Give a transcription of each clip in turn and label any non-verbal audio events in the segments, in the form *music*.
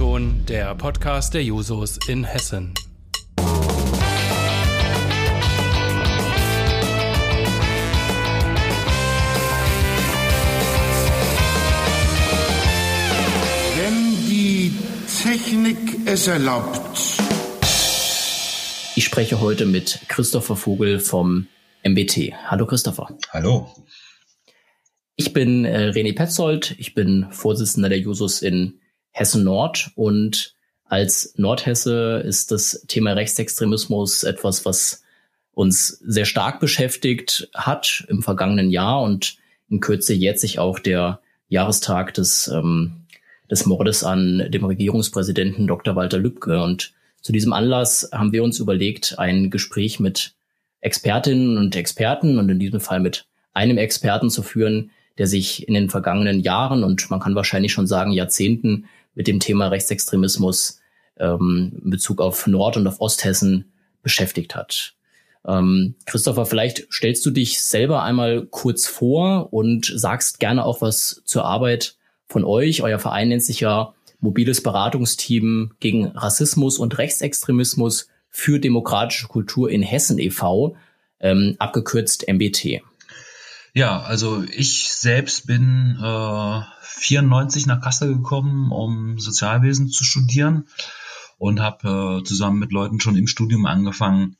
O-Ton, der Podcast der Jusos in Hessen. Wenn die Technik es erlaubt. Ich spreche heute mit Christopher Vogel vom MBT. Hallo Christopher. Hallo. Ich bin äh, René Petzold, ich bin Vorsitzender der Jusos in Hessen Nord und als Nordhesse ist das Thema Rechtsextremismus etwas, was uns sehr stark beschäftigt hat im vergangenen Jahr und in Kürze jährt sich auch der Jahrestag des, ähm, des Mordes an dem Regierungspräsidenten Dr. Walter Lübcke. Und zu diesem Anlass haben wir uns überlegt, ein Gespräch mit Expertinnen und Experten und in diesem Fall mit einem Experten zu führen, der sich in den vergangenen Jahren und man kann wahrscheinlich schon sagen Jahrzehnten mit dem Thema Rechtsextremismus ähm, in Bezug auf Nord- und auf Osthessen beschäftigt hat. Ähm, Christopher, vielleicht stellst du dich selber einmal kurz vor und sagst gerne auch was zur Arbeit von euch. Euer Verein nennt sich ja Mobiles Beratungsteam gegen Rassismus und Rechtsextremismus für demokratische Kultur in Hessen e.V., ähm, abgekürzt MBT. Ja, also ich selbst bin äh, 94 nach Kassel gekommen, um Sozialwesen zu studieren und habe äh, zusammen mit Leuten schon im Studium angefangen,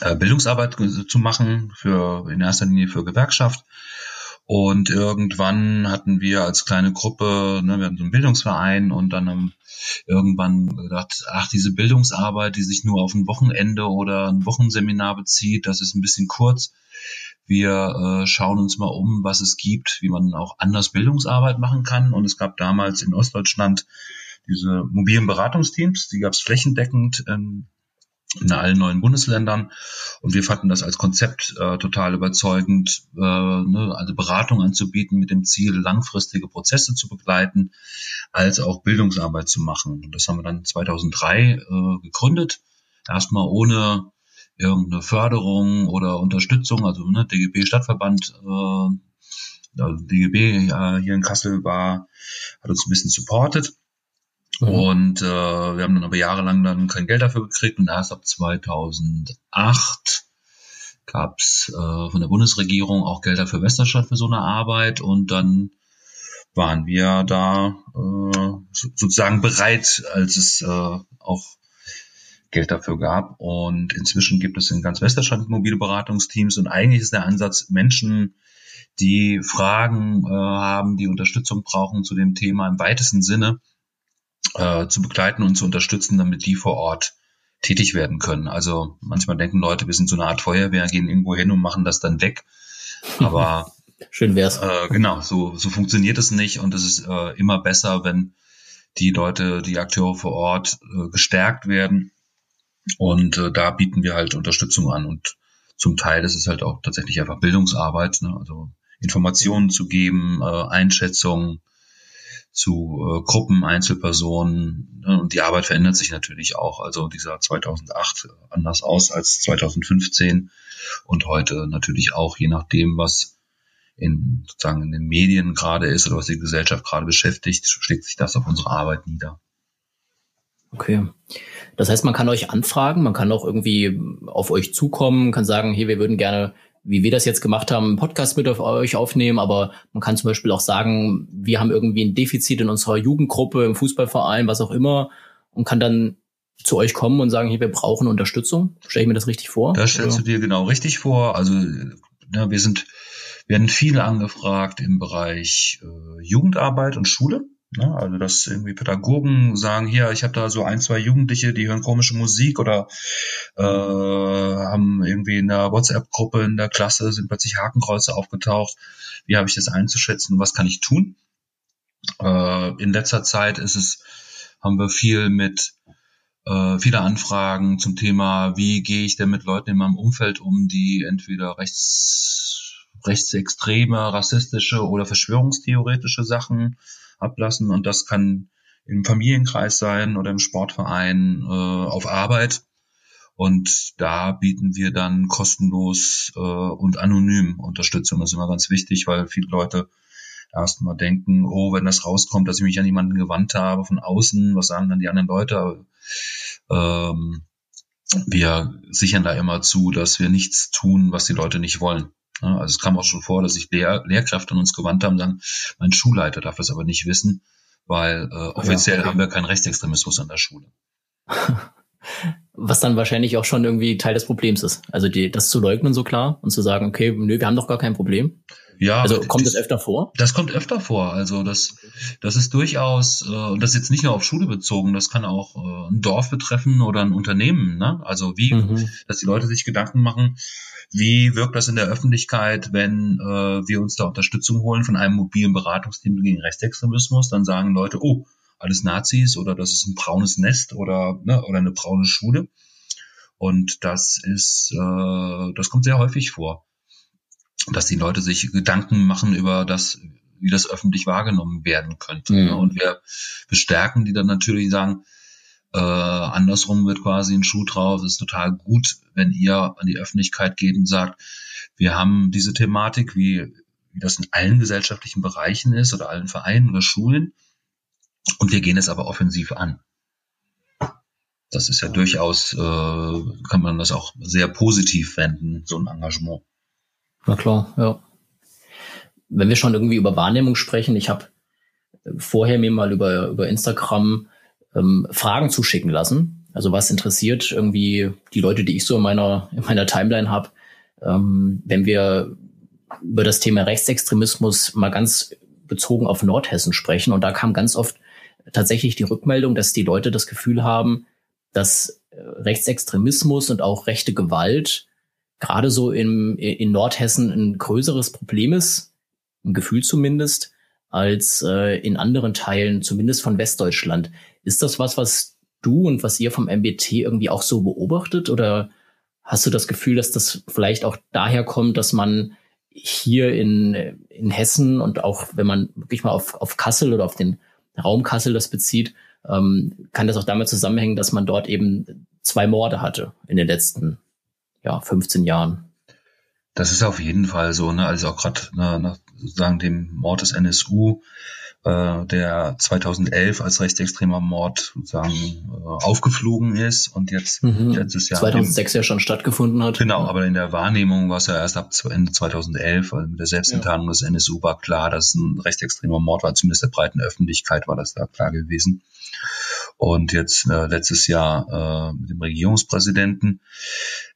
äh, Bildungsarbeit zu machen, für in erster Linie für Gewerkschaft. Und irgendwann hatten wir als kleine Gruppe, ne, wir hatten so einen Bildungsverein und dann haben irgendwann gedacht, ach, diese Bildungsarbeit, die sich nur auf ein Wochenende oder ein Wochenseminar bezieht, das ist ein bisschen kurz. Wir äh, schauen uns mal um, was es gibt, wie man auch anders Bildungsarbeit machen kann. Und es gab damals in Ostdeutschland diese mobilen Beratungsteams, die gab es flächendeckend ähm, in allen neuen Bundesländern. Und wir fanden das als Konzept äh, total überzeugend, äh, ne, also Beratung anzubieten mit dem Ziel, langfristige Prozesse zu begleiten, als auch Bildungsarbeit zu machen. Und das haben wir dann 2003 äh, gegründet. Erstmal ohne irgendeine Förderung oder Unterstützung, also ne, DGB Stadtverband, äh, also DGB ja, hier in Kassel war, hat uns ein bisschen supportet. Mhm. Und äh, wir haben dann aber jahrelang dann kein Geld dafür gekriegt und erst ab 2008 gab's äh, von der Bundesregierung auch Gelder für Westerstadt für so eine Arbeit und dann waren wir da äh, sozusagen bereit, als es äh, auch Geld dafür gab. Und inzwischen gibt es in ganz Westerstadt mobile Beratungsteams und eigentlich ist der Ansatz, Menschen, die Fragen äh, haben, die Unterstützung brauchen zu dem Thema im weitesten Sinne, äh, zu begleiten und zu unterstützen, damit die vor Ort tätig werden können. Also manchmal denken Leute, wir sind so eine Art Feuerwehr, gehen irgendwo hin und machen das dann weg. *laughs* Aber schön wär's. Äh, genau, so so funktioniert es nicht und es ist äh, immer besser, wenn die Leute, die Akteure vor Ort äh, gestärkt werden. Und äh, da bieten wir halt Unterstützung an und zum Teil ist es halt auch tatsächlich einfach Bildungsarbeit, ne? also Informationen zu geben, äh, Einschätzungen, zu äh, Gruppen, Einzelpersonen. Ne? Und die Arbeit verändert sich natürlich auch. Also dieser 2008 anders aus als 2015 und heute natürlich auch, je nachdem, was in sozusagen in den Medien gerade ist oder was die Gesellschaft gerade beschäftigt, schlägt sich das auf unsere Arbeit nieder. Okay. Das heißt, man kann euch anfragen, man kann auch irgendwie auf euch zukommen, kann sagen, hey, wir würden gerne wie wir das jetzt gemacht haben, einen Podcast mit auf euch aufnehmen, aber man kann zum Beispiel auch sagen, wir haben irgendwie ein Defizit in unserer Jugendgruppe, im Fußballverein, was auch immer, und kann dann zu euch kommen und sagen, hier, wir brauchen Unterstützung. Stelle ich mir das richtig vor? Das stellst oder? du dir genau richtig vor. Also ja, wir sind, werden viele angefragt im Bereich äh, Jugendarbeit und Schule. Ne? Also dass irgendwie Pädagogen sagen, hier, ich habe da so ein, zwei Jugendliche, die hören komische Musik oder äh, haben irgendwie in der WhatsApp-Gruppe in der Klasse sind plötzlich Hakenkreuze aufgetaucht. Wie habe ich das einzuschätzen? Was kann ich tun? Äh, in letzter Zeit ist es, haben wir viel mit äh, viele Anfragen zum Thema, wie gehe ich denn mit Leuten in meinem Umfeld um, die entweder rechts, rechtsextreme, rassistische oder verschwörungstheoretische Sachen ablassen. Und das kann im Familienkreis sein oder im Sportverein äh, auf Arbeit. Und da bieten wir dann kostenlos äh, und anonym Unterstützung. Das ist immer ganz wichtig, weil viele Leute erstmal denken, oh, wenn das rauskommt, dass ich mich an jemanden gewandt habe von außen, was sagen dann die anderen Leute? Ähm, wir sichern da immer zu, dass wir nichts tun, was die Leute nicht wollen. Also es kam auch schon vor, dass sich Lehr Lehrkräfte an uns gewandt haben, sagen, mein Schulleiter darf das aber nicht wissen, weil äh, offiziell ja, okay. haben wir keinen Rechtsextremismus an der Schule. *laughs* Was dann wahrscheinlich auch schon irgendwie Teil des Problems ist. Also die, das zu leugnen so klar und zu sagen, okay, nö, wir haben doch gar kein Problem. Ja, also kommt das, das, öfter vor? Das kommt öfter vor. Also das, das ist durchaus, äh, und das ist jetzt nicht nur auf Schule bezogen, das kann auch äh, ein Dorf betreffen oder ein Unternehmen. Ne? Also wie, mhm. dass die Leute sich Gedanken machen, wie wirkt das in der Öffentlichkeit, wenn äh, wir uns da Unterstützung holen von einem mobilen Beratungsteam gegen Rechtsextremismus? Dann sagen Leute, oh, alles Nazis oder das ist ein braunes Nest oder, ne, oder eine braune Schule. Und das ist, äh, das kommt sehr häufig vor, dass die Leute sich Gedanken machen über das, wie das öffentlich wahrgenommen werden könnte. Mhm. Und wir bestärken die dann natürlich sagen, äh, andersrum wird quasi ein Schuh drauf. Es ist total gut, wenn ihr an die Öffentlichkeit geht und sagt, wir haben diese Thematik, wie, wie das in allen gesellschaftlichen Bereichen ist oder allen Vereinen oder Schulen. Und wir gehen es aber offensiv an. Das ist ja durchaus, äh, kann man das auch sehr positiv wenden, so ein Engagement. Na klar, ja. Wenn wir schon irgendwie über Wahrnehmung sprechen, ich habe vorher mir mal über, über Instagram ähm, Fragen zuschicken lassen. Also was interessiert irgendwie die Leute, die ich so in meiner, in meiner Timeline habe, ähm, wenn wir über das Thema Rechtsextremismus mal ganz bezogen auf Nordhessen sprechen. Und da kam ganz oft tatsächlich die Rückmeldung, dass die Leute das Gefühl haben, dass äh, Rechtsextremismus und auch rechte Gewalt gerade so im, in Nordhessen ein größeres Problem ist, im Gefühl zumindest, als äh, in anderen Teilen, zumindest von Westdeutschland. Ist das was, was du und was ihr vom MBT irgendwie auch so beobachtet? Oder hast du das Gefühl, dass das vielleicht auch daher kommt, dass man hier in, in Hessen und auch wenn man wirklich mal auf, auf Kassel oder auf den Raum Kassel das bezieht, ähm, kann das auch damit zusammenhängen, dass man dort eben zwei Morde hatte in den letzten ja, 15 Jahren. Das ist auf jeden Fall so, ne? Also auch gerade ne, nach sozusagen dem Mord des NSU äh, der 2011 als rechtsextremer Mord sozusagen äh, aufgeflogen ist und jetzt mhm. letztes Jahr 2006 im, ja schon stattgefunden hat. Genau, aber in der Wahrnehmung war es ja erst ab Ende 2011, also mit der Selbstenttarnung ja. des NSU war klar, dass ein rechtsextremer Mord war, zumindest der breiten Öffentlichkeit war das da klar gewesen. Und jetzt äh, letztes Jahr äh, mit dem Regierungspräsidenten.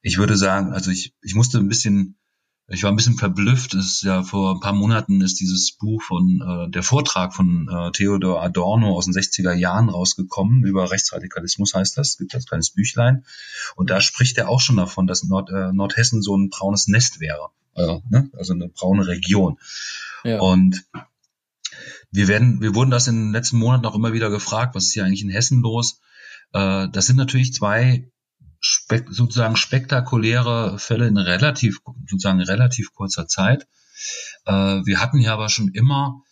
Ich würde sagen, also ich, ich musste ein bisschen ich war ein bisschen verblüfft. Es ist ja vor ein paar Monaten ist dieses Buch von äh, der Vortrag von äh, Theodor Adorno aus den 60er Jahren rausgekommen über Rechtsradikalismus heißt das. Es gibt das kleines Büchlein und da spricht er auch schon davon, dass Nord, äh, Nordhessen so ein braunes Nest wäre, also, ne? also eine braune Region. Ja. Und wir werden, wir wurden das in den letzten Monaten auch immer wieder gefragt, was ist hier eigentlich in Hessen los? Äh, das sind natürlich zwei spek sozusagen spektakuläre Fälle in relativ, sozusagen relativ kurzer Zeit. Äh, wir hatten ja aber schon immer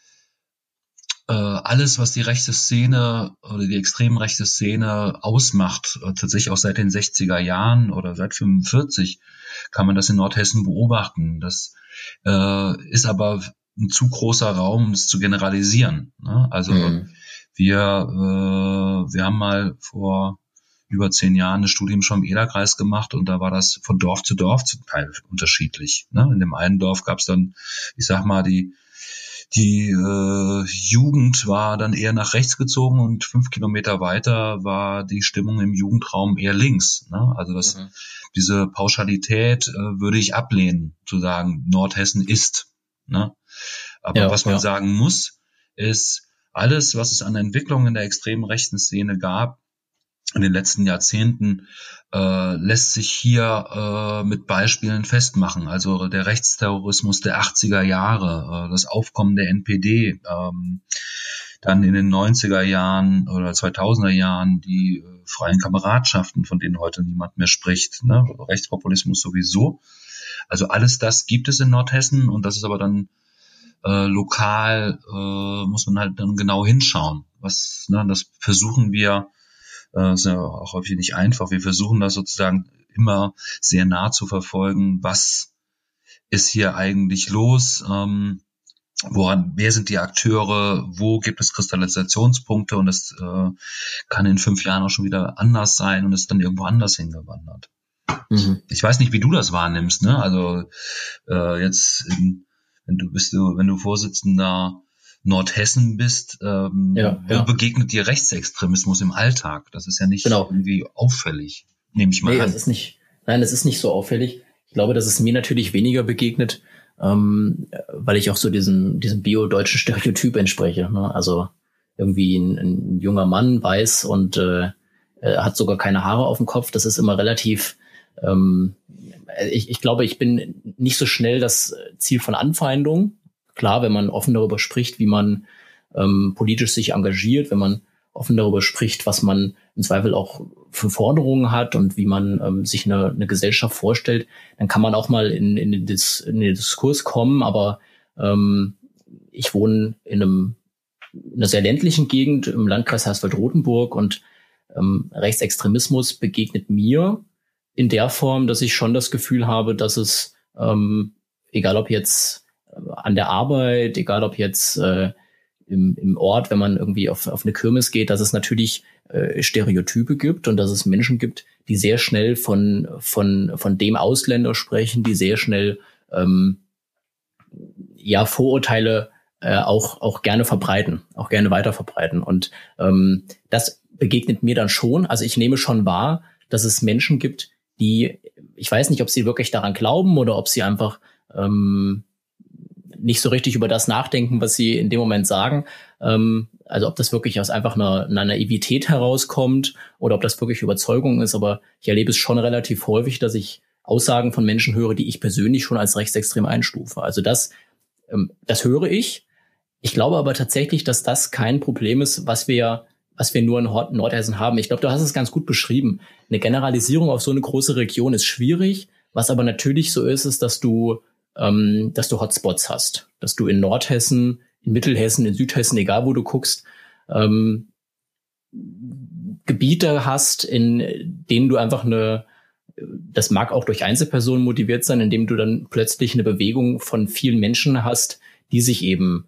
äh, alles, was die rechte Szene oder die extrem rechte Szene ausmacht, äh, tatsächlich auch seit den 60er Jahren oder seit 45 kann man das in Nordhessen beobachten. Das äh, ist aber ein zu großer Raum, um es zu generalisieren. Ne? Also mhm. wir, äh, wir haben mal vor über zehn Jahren eine Studie im Schwamm-Eder-Kreis gemacht und da war das von Dorf zu Dorf zum Teil unterschiedlich. Ne? In dem einen Dorf gab es dann, ich sag mal, die die äh, Jugend war dann eher nach rechts gezogen und fünf Kilometer weiter war die Stimmung im Jugendraum eher links. Ne? Also das, mhm. diese Pauschalität äh, würde ich ablehnen, zu sagen, Nordhessen ist. Ne? Aber ja, was man ja. sagen muss, ist, alles, was es an Entwicklungen in der extremen rechten Szene gab, in den letzten Jahrzehnten äh, lässt sich hier äh, mit Beispielen festmachen. Also der Rechtsterrorismus der 80er Jahre, äh, das Aufkommen der NPD, ähm, dann in den 90er Jahren oder 2000er Jahren die äh, freien Kameradschaften, von denen heute niemand mehr spricht, ne? Rechtspopulismus sowieso. Also alles das gibt es in Nordhessen und das ist aber dann äh, lokal, äh, muss man halt dann genau hinschauen. Was, ne, das versuchen wir äh, ist ja auch häufig nicht einfach. Wir versuchen da sozusagen immer sehr nah zu verfolgen, was ist hier eigentlich los. Ähm, woran, wer sind die Akteure, wo gibt es Kristallisationspunkte und es äh, kann in fünf Jahren auch schon wieder anders sein und ist dann irgendwo anders hingewandert. Mhm. Ich weiß nicht, wie du das wahrnimmst, ne? Also äh, jetzt, in, wenn du bist wenn du Vorsitzender Nordhessen bist, ähm, ja, ja. begegnet dir Rechtsextremismus im Alltag. Das ist ja nicht genau. irgendwie auffällig, nehme ich mal nee, an. Das ist nicht, nein, das ist nicht so auffällig. Ich glaube, dass es mir natürlich weniger begegnet, ähm, weil ich auch so diesem, diesem bio-deutschen Stereotyp entspreche. Ne? Also irgendwie ein, ein junger Mann, weiß und äh, hat sogar keine Haare auf dem Kopf. Das ist immer relativ ähm, ich, ich glaube, ich bin nicht so schnell das Ziel von Anfeindung. Klar, wenn man offen darüber spricht, wie man ähm, politisch sich engagiert, wenn man offen darüber spricht, was man im Zweifel auch für Forderungen hat und wie man ähm, sich eine, eine Gesellschaft vorstellt, dann kann man auch mal in, in, den, Dis, in den Diskurs kommen. Aber ähm, ich wohne in einem in einer sehr ländlichen Gegend im Landkreis Hersfeld-Rotenburg und ähm, Rechtsextremismus begegnet mir in der Form, dass ich schon das Gefühl habe, dass es, ähm, egal ob jetzt äh, an der Arbeit, egal ob jetzt äh, im, im Ort, wenn man irgendwie auf, auf eine Kirmes geht, dass es natürlich äh, Stereotype gibt und dass es Menschen gibt, die sehr schnell von, von, von dem Ausländer sprechen, die sehr schnell ähm, ja Vorurteile äh, auch, auch gerne verbreiten, auch gerne weiter verbreiten. Und ähm, das begegnet mir dann schon. Also ich nehme schon wahr, dass es Menschen gibt, die, ich weiß nicht, ob sie wirklich daran glauben oder ob sie einfach ähm, nicht so richtig über das nachdenken, was sie in dem Moment sagen. Ähm, also ob das wirklich aus einfach einer, einer Naivität herauskommt oder ob das wirklich Überzeugung ist. Aber ich erlebe es schon relativ häufig, dass ich Aussagen von Menschen höre, die ich persönlich schon als rechtsextrem einstufe. Also das, ähm, das höre ich. Ich glaube aber tatsächlich, dass das kein Problem ist, was wir was wir nur in Nordhessen haben. Ich glaube, du hast es ganz gut beschrieben. Eine Generalisierung auf so eine große Region ist schwierig. Was aber natürlich so ist, ist, dass du, ähm, dass du Hotspots hast, dass du in Nordhessen, in Mittelhessen, in Südhessen, egal wo du guckst, ähm, Gebiete hast, in denen du einfach eine, das mag auch durch Einzelpersonen motiviert sein, indem du dann plötzlich eine Bewegung von vielen Menschen hast, die sich eben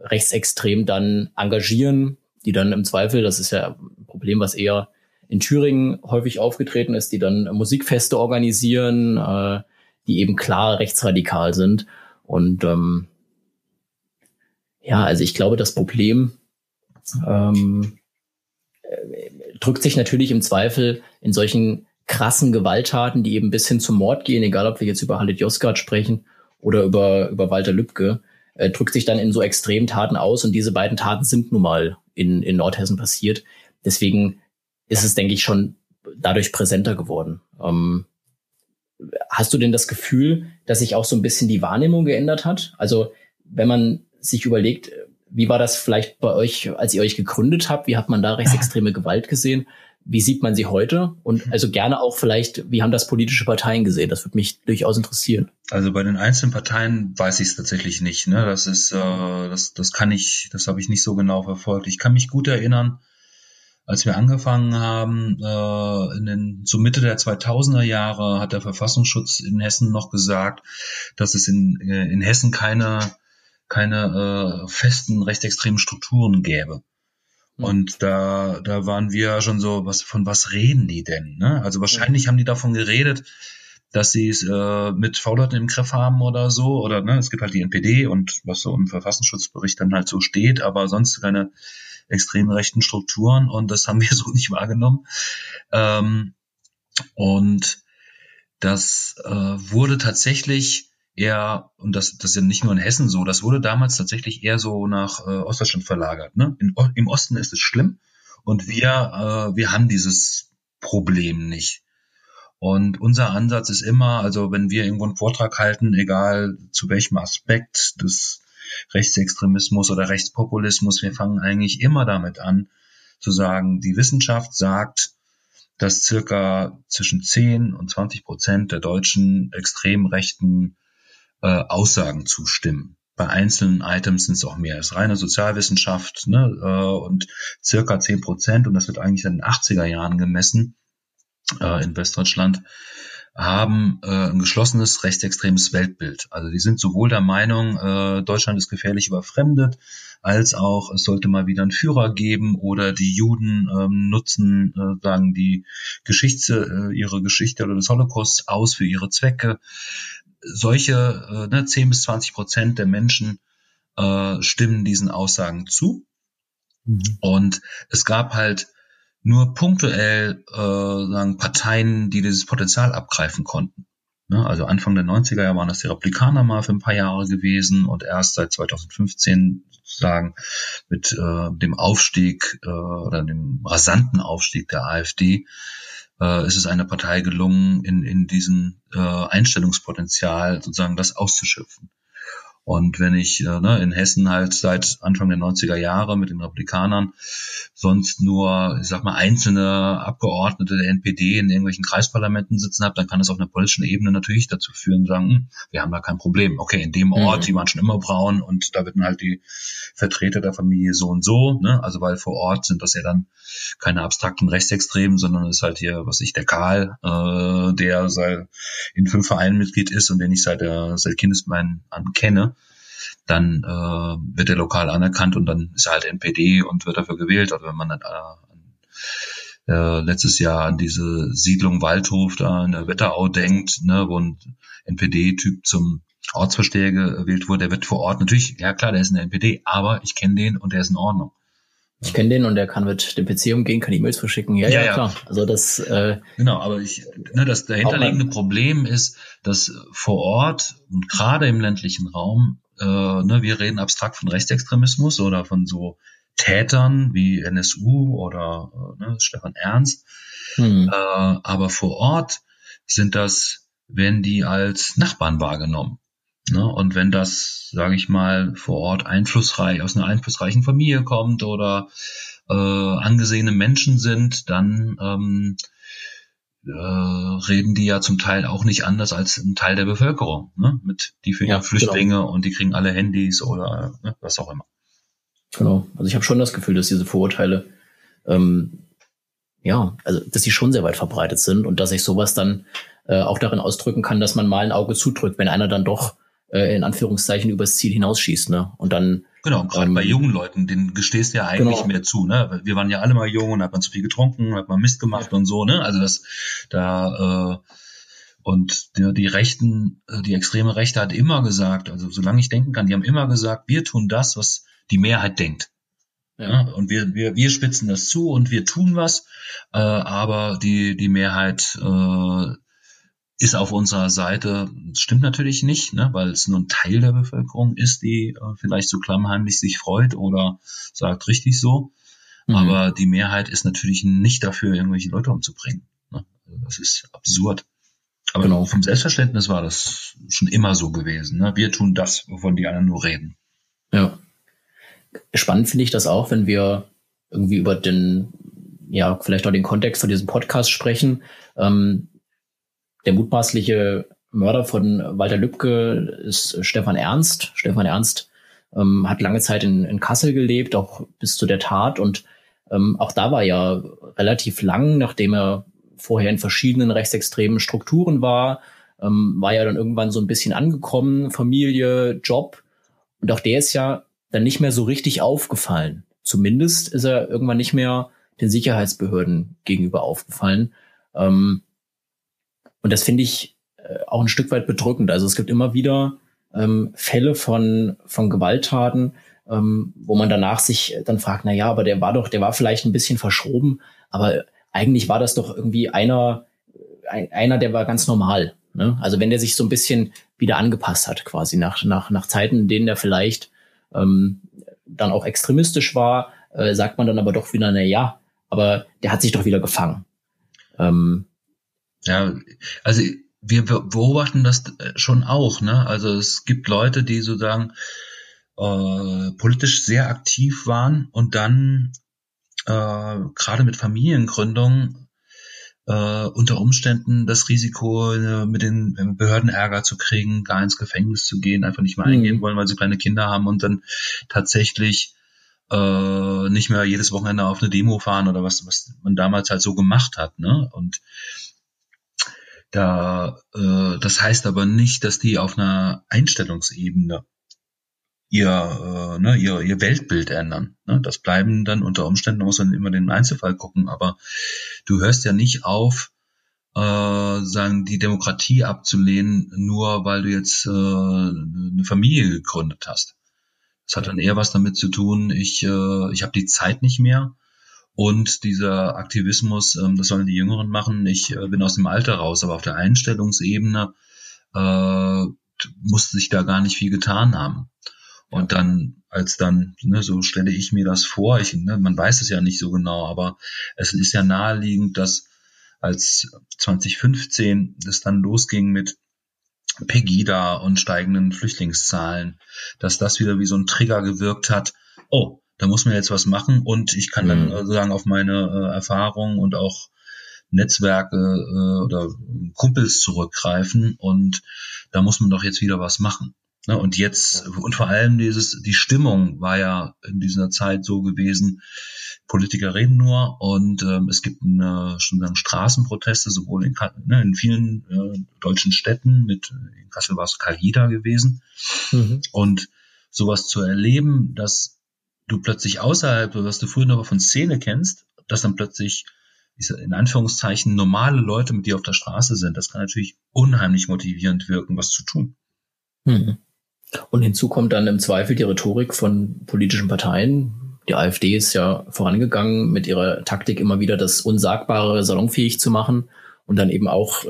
rechtsextrem dann engagieren, die dann im Zweifel, das ist ja ein Problem, was eher in Thüringen häufig aufgetreten ist, die dann Musikfeste organisieren, äh, die eben klar rechtsradikal sind. Und ähm, ja, also ich glaube, das Problem ähm, äh, drückt sich natürlich im Zweifel in solchen krassen Gewalttaten, die eben bis hin zum Mord gehen, egal ob wir jetzt über Halit Yozgat sprechen oder über, über Walter Lübcke, äh, drückt sich dann in so extremen Taten aus. Und diese beiden Taten sind nun mal in, in Nordhessen passiert. Deswegen ist es, denke ich, schon dadurch präsenter geworden. Ähm, hast du denn das Gefühl, dass sich auch so ein bisschen die Wahrnehmung geändert hat? Also wenn man sich überlegt, wie war das vielleicht bei euch, als ihr euch gegründet habt? Wie hat man da rechtsextreme *laughs* Gewalt gesehen? Wie sieht man sie heute? Und also gerne auch vielleicht, wie haben das politische Parteien gesehen? Das würde mich durchaus interessieren. Also bei den einzelnen Parteien weiß ich es tatsächlich nicht. Ne? Das ist, äh, das, das kann ich, das habe ich nicht so genau verfolgt. Ich kann mich gut erinnern, als wir angefangen haben, äh, in den, so Mitte der 2000er Jahre hat der Verfassungsschutz in Hessen noch gesagt, dass es in, äh, in Hessen keine, keine äh, festen rechtsextremen Strukturen gäbe. Hm. Und da, da waren wir schon so, was, von was reden die denn? Ne? Also wahrscheinlich mhm. haben die davon geredet, dass sie es äh, mit V-Leuten im Griff haben oder so. Oder ne, es gibt halt die NPD und was so im Verfassungsschutzbericht dann halt so steht, aber sonst keine extrem rechten Strukturen und das haben wir *laughs* so nicht wahrgenommen. Ähm, und das äh, wurde tatsächlich eher, und das, das ist ja nicht nur in Hessen so, das wurde damals tatsächlich eher so nach äh, Ostdeutschland verlagert. Ne? In, Im Osten ist es schlimm und wir, äh, wir haben dieses Problem nicht. Und unser Ansatz ist immer, also wenn wir irgendwo einen Vortrag halten, egal zu welchem Aspekt des Rechtsextremismus oder Rechtspopulismus, wir fangen eigentlich immer damit an, zu sagen, die Wissenschaft sagt, dass circa zwischen 10 und 20 Prozent der deutschen extrem rechten äh, Aussagen zustimmen. Bei einzelnen Items sind es auch mehr. Es ist reine Sozialwissenschaft ne, äh, und circa 10 Prozent, und das wird eigentlich in den 80er Jahren gemessen äh, in Westdeutschland, haben äh, ein geschlossenes rechtsextremes Weltbild. Also die sind sowohl der Meinung, äh, Deutschland ist gefährlich überfremdet, als auch es sollte mal wieder einen Führer geben oder die Juden ähm, nutzen äh, sagen die Geschichte, äh, ihre Geschichte oder des Holocausts aus für ihre Zwecke. Solche äh, ne, 10 bis 20 Prozent der Menschen äh, stimmen diesen Aussagen zu. Mhm. Und es gab halt nur punktuell äh, sagen Parteien, die dieses Potenzial abgreifen konnten. Ne? Also Anfang der 90er Jahre waren das die Republikaner mal für ein paar Jahre gewesen und erst seit 2015 sozusagen mit äh, dem Aufstieg äh, oder dem rasanten Aufstieg der AfD äh, ist es einer Partei gelungen, in, in diesem äh, Einstellungspotenzial sozusagen das auszuschöpfen. Und wenn ich äh, ne, in Hessen halt seit Anfang der 90er Jahre mit den Republikanern sonst nur, ich sag mal, einzelne Abgeordnete der NPD in irgendwelchen Kreisparlamenten sitzen habe, dann kann es auf einer politischen Ebene natürlich dazu führen, sagen, hm, wir haben da kein Problem. Okay, in dem Ort, mhm. die waren schon immer braun und da wird dann halt die Vertreter der Familie so und so, ne? Also weil vor Ort sind das ja dann keine abstrakten Rechtsextremen, sondern ist halt hier, was ich, der Karl, äh, der seit in fünf Vereinen Mitglied ist und den ich seit der seit Kindesbeinen an kenne dann äh, wird er lokal anerkannt und dann ist er halt NPD und wird dafür gewählt. Also wenn man dann, äh, äh, letztes Jahr an diese Siedlung Waldhof da in der Wetterau denkt, ne, wo ein NPD-Typ zum Ortsversteher gewählt wurde, der wird vor Ort natürlich, ja klar, der ist in der NPD, aber ich kenne den und der ist in Ordnung. Ich kenne den und der kann mit dem PC umgehen, kann E-Mails verschicken. Ja, ja, ja, klar. Also das. Äh, genau, aber ich, ne, das dahinterliegende Problem ist, dass vor Ort und gerade im ländlichen Raum äh, ne, wir reden abstrakt von Rechtsextremismus oder von so Tätern wie NSU oder äh, ne, Stefan Ernst. Hm. Äh, aber vor Ort sind das, werden die als Nachbarn wahrgenommen. Ne? Und wenn das, sage ich mal, vor Ort einflussreich, aus einer einflussreichen Familie kommt oder äh, angesehene Menschen sind, dann ähm, äh, reden die ja zum Teil auch nicht anders als ein Teil der Bevölkerung, ne? Mit die für ja, Flüchtlinge genau. und die kriegen alle Handys oder ne, was auch immer. Genau. Also ich habe schon das Gefühl, dass diese Vorurteile ähm, ja, also dass sie schon sehr weit verbreitet sind und dass ich sowas dann äh, auch darin ausdrücken kann, dass man mal ein Auge zudrückt, wenn einer dann doch äh, in Anführungszeichen übers Ziel hinausschießt, ne? Und dann Genau, gerade ähm, bei jungen Leuten, den gestehst du ja eigentlich genau. mehr zu, ne? Wir waren ja alle mal jung und hat man zu viel getrunken, hat man Mist gemacht und so, ne? Also das da äh, und die, die Rechten, äh, die extreme Rechte hat immer gesagt, also solange ich denken kann, die haben immer gesagt, wir tun das, was die Mehrheit denkt. Ja. ja. und wir, wir, wir spitzen das zu und wir tun was, äh, aber die, die Mehrheit äh, ist auf unserer Seite. Das stimmt natürlich nicht, ne, weil es nur ein Teil der Bevölkerung ist, die äh, vielleicht so klammheimlich sich freut oder sagt richtig so. Mhm. Aber die Mehrheit ist natürlich nicht dafür, irgendwelche Leute umzubringen. Ne? Also das ist absurd. Aber genau. vom Selbstverständnis war das schon immer so gewesen. Ne? Wir tun das, wovon die anderen nur reden. Ja. Spannend finde ich das auch, wenn wir irgendwie über den, ja, vielleicht auch den Kontext von diesem Podcast sprechen. Ähm, der mutmaßliche Mörder von Walter Lübcke ist Stefan Ernst. Stefan Ernst ähm, hat lange Zeit in, in, Kassel gelebt, auch bis zu der Tat. Und ähm, auch da war ja relativ lang, nachdem er vorher in verschiedenen rechtsextremen Strukturen war, ähm, war ja dann irgendwann so ein bisschen angekommen, Familie, Job. Und auch der ist ja dann nicht mehr so richtig aufgefallen. Zumindest ist er irgendwann nicht mehr den Sicherheitsbehörden gegenüber aufgefallen. Ähm, und das finde ich äh, auch ein Stück weit bedrückend. Also es gibt immer wieder ähm, Fälle von, von Gewalttaten, ähm, wo man danach sich dann fragt, na ja, aber der war doch, der war vielleicht ein bisschen verschoben, aber eigentlich war das doch irgendwie einer, ein, einer, der war ganz normal. Ne? Also wenn der sich so ein bisschen wieder angepasst hat, quasi nach, nach, nach Zeiten, in denen er vielleicht ähm, dann auch extremistisch war, äh, sagt man dann aber doch wieder, na ja, aber der hat sich doch wieder gefangen. Ähm, ja, also wir beobachten das äh, schon auch, ne? Also es gibt Leute, die sozusagen äh, politisch sehr aktiv waren und dann äh, gerade mit Familiengründung äh, unter Umständen das Risiko, äh, mit den Behörden Ärger zu kriegen, gar ins Gefängnis zu gehen, einfach nicht mehr eingehen mhm. wollen, weil sie kleine Kinder haben und dann tatsächlich äh, nicht mehr jedes Wochenende auf eine Demo fahren oder was, was man damals halt so gemacht hat. Ne? Und Da, äh, das heißt aber nicht, dass die auf einer Einstellungsebene ihr, äh, ne, ihr, ihr Weltbild ändern. Ne? Das bleiben dann unter Umständen, muss man immer den Einzelfall gucken, aber du hörst ja nicht auf, äh, sagen, die Demokratie abzulehnen, nur weil du jetzt äh, eine Familie gegründet hast. Das hat dann eher was damit zu tun, ich, äh, ich habe die Zeit nicht mehr und dieser Aktivismus, ähm, das sollen die Jüngeren machen, ich äh, bin aus dem Alter raus, aber auf der Einstellungsebene äh, musste sich da gar nicht viel getan haben. Und dann, als dann, ne, so stelle ich mir das vor, ich, ne, man weiß es ja nicht so genau, aber es ist ja naheliegend, dass als 2015 das dann losging mit Pegida und steigenden Flüchtlingszahlen, dass das wieder wie so ein Trigger gewirkt hat. Oh, da muss man jetzt was machen und ich kann dann mhm. sozusagen auf meine äh, Erfahrungen und auch Netzwerke äh, oder Kumpels zurückgreifen und da muss man doch jetzt wieder was machen. Ne? Und jetzt, und vor allem dieses, die Stimmung war ja in dieser Zeit so gewesen, Politiker reden nur und ähm, es gibt eine, schon sagen, Straßenproteste, sowohl in, ne, in vielen äh, deutschen Städten, mit in Kassel war es Kahida gewesen. Mhm. Und sowas zu erleben, dass du plötzlich außerhalb, was du früher noch von Szene kennst, dass dann plötzlich in Anführungszeichen normale Leute mit dir auf der Straße sind, das kann natürlich unheimlich motivierend wirken, was zu tun. Mhm. Und hinzu kommt dann im Zweifel die Rhetorik von politischen Parteien, die AfD ist ja vorangegangen mit ihrer Taktik immer wieder das Unsagbare salonfähig zu machen und dann eben auch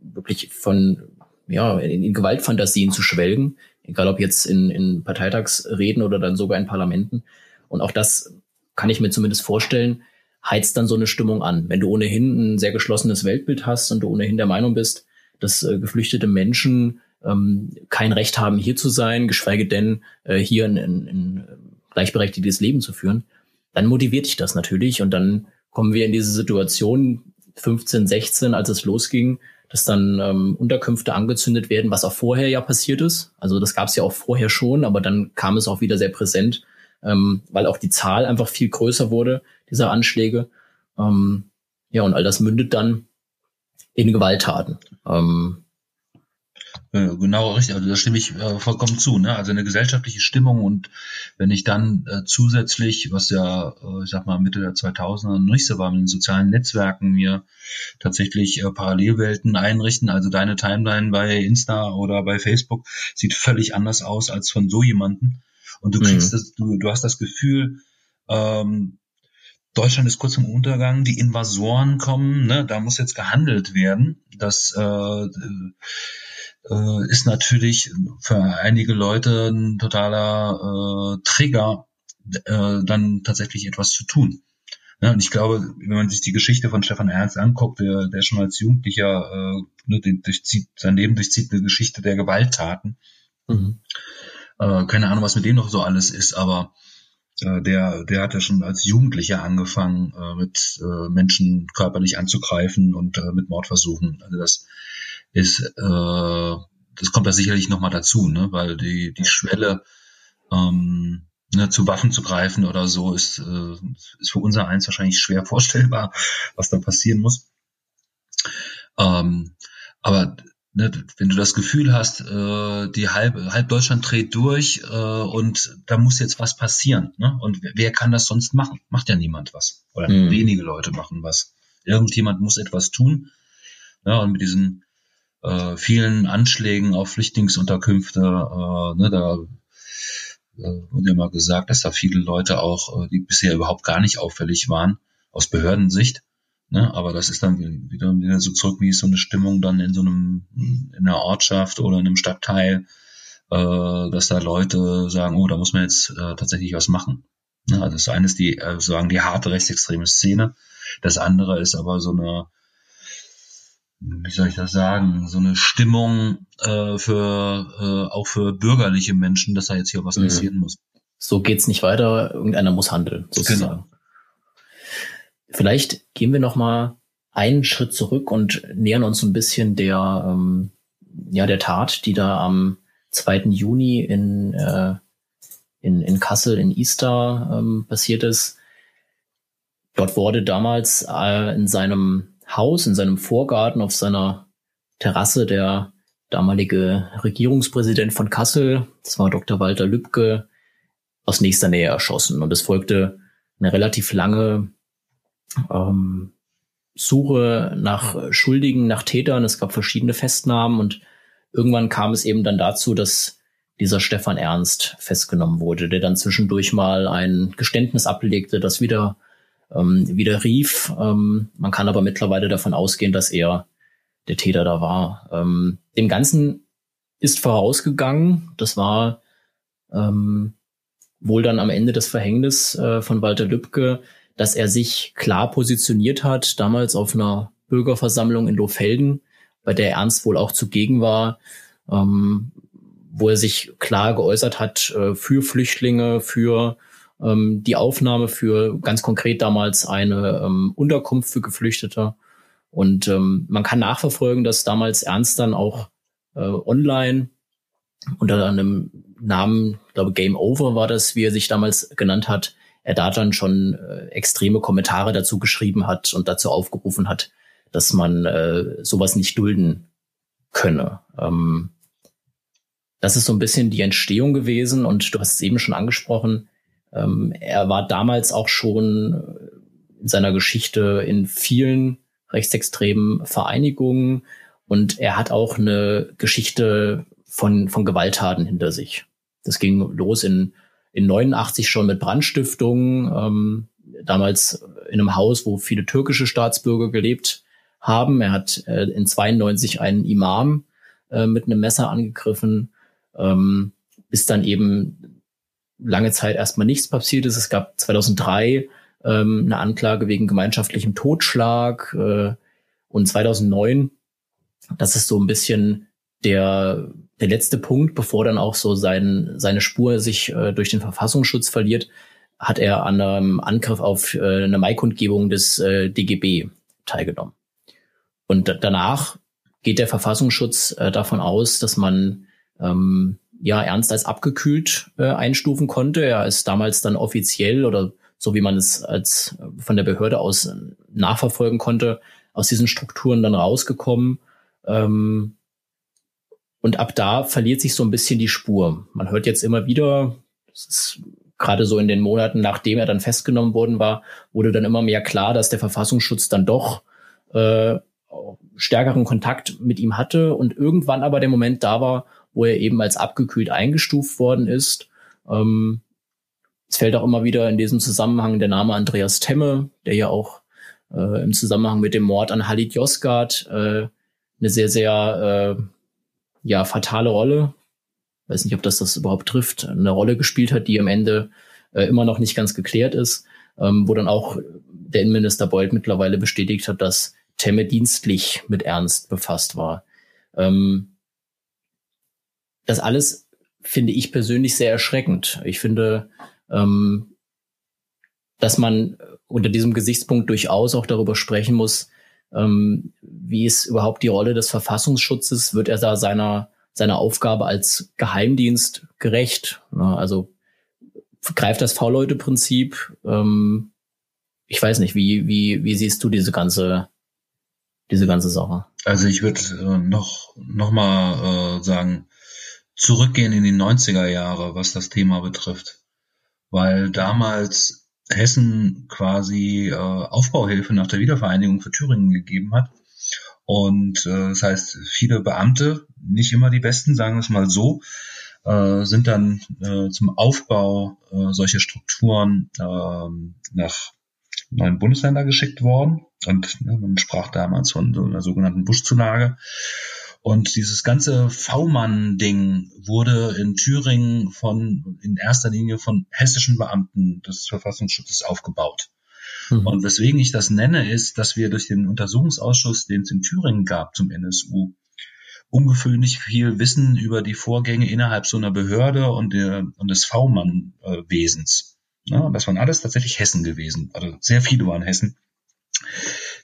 wirklich von ja, in, in Gewaltfantasien zu schwelgen, egal ob jetzt in, in Parteitagsreden oder dann sogar in Parlamenten. Und auch das kann ich mir zumindest vorstellen, heizt dann so eine Stimmung an. Wenn du ohnehin ein sehr geschlossenes Weltbild hast und du ohnehin der Meinung bist, dass äh, geflüchtete Menschen ähm, kein Recht haben, hier zu sein, geschweige denn äh, hier in, in, in gleichberechtigtes Leben zu führen, dann motiviert dich das natürlich und dann kommen wir in diese Situation 15, 16, als es losging, dass dann ähm, Unterkünfte angezündet werden, was auch vorher ja passiert ist. Also das gab es ja auch vorher schon, aber dann kam es auch wieder sehr präsent, ähm, weil auch die Zahl einfach viel größer wurde, dieser Anschläge. Ähm, ja, und all das mündet dann in Gewalttaten. Ähm, Genau, richtig. Also da stimme ich äh, vollkommen zu. Ne? Also eine gesellschaftliche Stimmung und wenn ich dann äh, zusätzlich, was ja, äh, ich sag mal, Mitte der 2000er nicht so war, mit den sozialen Netzwerken mir tatsächlich äh, Parallelwelten einrichten. Also deine Timeline bei Insta oder bei Facebook sieht völlig anders aus als von so jemanden. Und du kriegst mhm. das, du, du hast das Gefühl, ähm, Deutschland ist kurz zum Untergang, die Invasoren kommen, ne, da muss jetzt gehandelt werden. Das äh, äh, ist natürlich für einige Leute ein totaler äh, Trigger, äh, dann tatsächlich etwas zu tun. Ja, und ich glaube, wenn man sich die Geschichte von Stefan Ernst anguckt, der, der schon als Jugendlicher äh, ne, durchzieht, sein Leben durchzieht eine Geschichte der Gewalttaten. Mhm. Äh, keine Ahnung, was mit dem noch so alles ist, aber äh, der, der hat ja schon als Jugendlicher angefangen, äh, mit äh, Menschen körperlich anzugreifen und äh, mit Mordversuchen. Also das ist, äh, das kommt da sicherlich nochmal dazu, ne? weil die, die Schwelle ähm, ne, zu Waffen zu greifen oder so ist, äh, ist für unser eins wahrscheinlich schwer vorstellbar, was da passieren muss. Ähm, aber ne, wenn du das Gefühl hast, äh, die halb, halb Deutschland dreht durch äh, und da muss jetzt was passieren. Ne? Und wer kann das sonst machen? Macht ja niemand was. Oder mhm. wenige Leute machen was. Irgendjemand muss etwas tun. Ja, und mit diesen äh, vielen Anschlägen auf Flüchtlingsunterkünfte, äh, ne, da äh, wurde ja mal gesagt, dass da viele Leute auch, äh, die bisher überhaupt gar nicht auffällig waren, aus Behördensicht. Ne? Aber das ist dann wieder, wieder so zurück, wie ist so eine Stimmung dann in so einem, in einer Ortschaft oder in einem Stadtteil, äh, dass da Leute sagen, oh, da muss man jetzt äh, tatsächlich was machen. Ne? Also das eine ist die, äh, sagen die harte rechtsextreme Szene. Das andere ist aber so eine wie soll ich das sagen, so eine Stimmung äh, für äh, auch für bürgerliche Menschen, dass da jetzt hier was mhm. passieren muss. So geht's nicht weiter, irgendeiner muss handeln, sozusagen. Genau. Vielleicht gehen wir noch mal einen Schritt zurück und nähern uns ein bisschen der ähm, ja der Tat, die da am 2. Juni in äh, in, in Kassel in Easter ähm, passiert ist. Dort wurde damals äh, in seinem Haus, in seinem Vorgarten auf seiner Terrasse der damalige Regierungspräsident von Kassel, das war Dr. Walter Lübcke, aus nächster Nähe erschossen. Und es folgte eine relativ lange ähm, Suche nach Schuldigen, nach Tätern. Es gab verschiedene Festnahmen und irgendwann kam es eben dann dazu, dass dieser Stefan Ernst festgenommen wurde, der dann zwischendurch mal ein Geständnis ablegte, das wieder ähm, wieder rief. Ähm, man kann aber mittlerweile davon ausgehen, dass er der Täter da war. Ähm, dem Ganzen ist vorausgegangen, das war ähm, wohl dann am Ende das Verhängnis äh, von Walter Lübcke, dass er sich klar positioniert hat, damals auf einer Bürgerversammlung in Lohfelden, bei der Ernst wohl auch zugegen war, ähm, wo er sich klar geäußert hat äh, für Flüchtlinge, für ähm, die Aufnahme für ganz konkret damals eine ähm, Unterkunft für Geflüchtete. Und ähm, man kann nachverfolgen, dass damals Ernst dann auch äh, online unter einem Namen, glaube Game Over war das, wie er sich damals genannt hat, er da dann schon äh, extreme Kommentare dazu geschrieben hat und dazu aufgerufen hat, dass man äh, sowas nicht dulden könne. Ähm, das ist so ein bisschen die Entstehung gewesen und du hast es eben schon angesprochen. Ähm, er war damals auch schon in seiner Geschichte in vielen rechtsextremen Vereinigungen und er hat auch eine Geschichte von, von Gewalttaten hinter sich. Das ging los in, in 89 schon mit Brandstiftungen, ähm, damals in einem Haus, wo viele türkische Staatsbürger gelebt haben. Er hat äh, in 92 einen Imam äh, mit einem Messer angegriffen, ähm, bis dann eben lange Zeit erstmal nichts passiert ist. Es gab 2003 ähm, eine Anklage wegen gemeinschaftlichem Totschlag äh, und 2009, das ist so ein bisschen der, der letzte Punkt, bevor dann auch so sein, seine Spur sich äh, durch den Verfassungsschutz verliert, hat er an einem Angriff auf äh, eine Maikundgebung des äh, DGB teilgenommen. Und danach geht der Verfassungsschutz äh, davon aus, dass man ähm, ja ernst als abgekühlt äh, einstufen konnte. Er ist damals dann offiziell oder so wie man es als von der Behörde aus nachverfolgen konnte, aus diesen Strukturen dann rausgekommen. Ähm, und ab da verliert sich so ein bisschen die Spur. Man hört jetzt immer wieder, das ist gerade so in den Monaten, nachdem er dann festgenommen worden war, wurde dann immer mehr klar, dass der Verfassungsschutz dann doch äh, stärkeren Kontakt mit ihm hatte und irgendwann aber der Moment da war, wo er eben als abgekühlt eingestuft worden ist. Ähm, es fällt auch immer wieder in diesem Zusammenhang der Name Andreas Temme, der ja auch äh, im Zusammenhang mit dem Mord an Halit Yozgat äh, eine sehr, sehr äh, ja, fatale Rolle, weiß nicht, ob das das überhaupt trifft, eine Rolle gespielt hat, die am Ende äh, immer noch nicht ganz geklärt ist, ähm, wo dann auch der Innenminister Beuth mittlerweile bestätigt hat, dass Temme dienstlich mit Ernst befasst war. Ähm, das alles finde ich persönlich sehr erschreckend. Ich finde, ähm, dass man unter diesem Gesichtspunkt durchaus auch darüber sprechen muss, ähm, wie ist überhaupt die Rolle des Verfassungsschutzes? Wird er da seiner, seiner Aufgabe als Geheimdienst gerecht? Na, also greift das V-Leute-Prinzip? Ähm, ich weiß nicht, wie, wie, wie siehst du diese ganze, diese ganze Sache? Also ich würde äh, noch, noch mal äh, sagen, zurückgehen in die 90er Jahre, was das Thema betrifft. Weil damals Hessen quasi äh, Aufbauhilfe nach der Wiedervereinigung für Thüringen gegeben hat. Und äh, das heißt, viele Beamte, nicht immer die besten, sagen wir es mal so, äh, sind dann äh, zum Aufbau äh, solcher Strukturen äh, nach neuen Bundesländer geschickt worden. Und ne, man sprach damals von so einer sogenannten Buschzulage. Und dieses ganze V-Mann-Ding wurde in Thüringen von, in erster Linie von hessischen Beamten des Verfassungsschutzes aufgebaut. Mhm. Und weswegen ich das nenne, ist, dass wir durch den Untersuchungsausschuss, den es in Thüringen gab zum NSU, ungewöhnlich viel Wissen über die Vorgänge innerhalb so einer Behörde und, der, und des V-Mann-Wesens. Ja, das waren alles tatsächlich Hessen gewesen. Also sehr viele waren Hessen,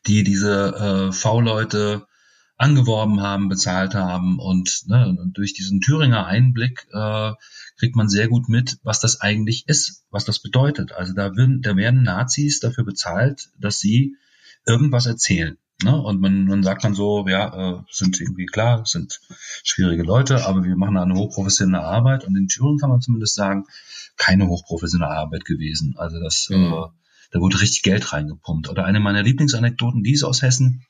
die diese äh, V-Leute angeworben haben, bezahlt haben und, ne, und durch diesen Thüringer Einblick äh, kriegt man sehr gut mit, was das eigentlich ist, was das bedeutet. Also da, werden, da werden Nazis dafür bezahlt, dass sie irgendwas erzählen. Ne? Und man, man sagt dann so, ja, äh, sind irgendwie klar, sind schwierige Leute, aber wir machen eine hochprofessionelle Arbeit. Und in Thüringen kann man zumindest sagen, keine hochprofessionelle Arbeit gewesen. Also das, mhm. äh, da wurde richtig Geld reingepumpt. Oder eine meiner Lieblingsanekdoten, die ist aus Hessen.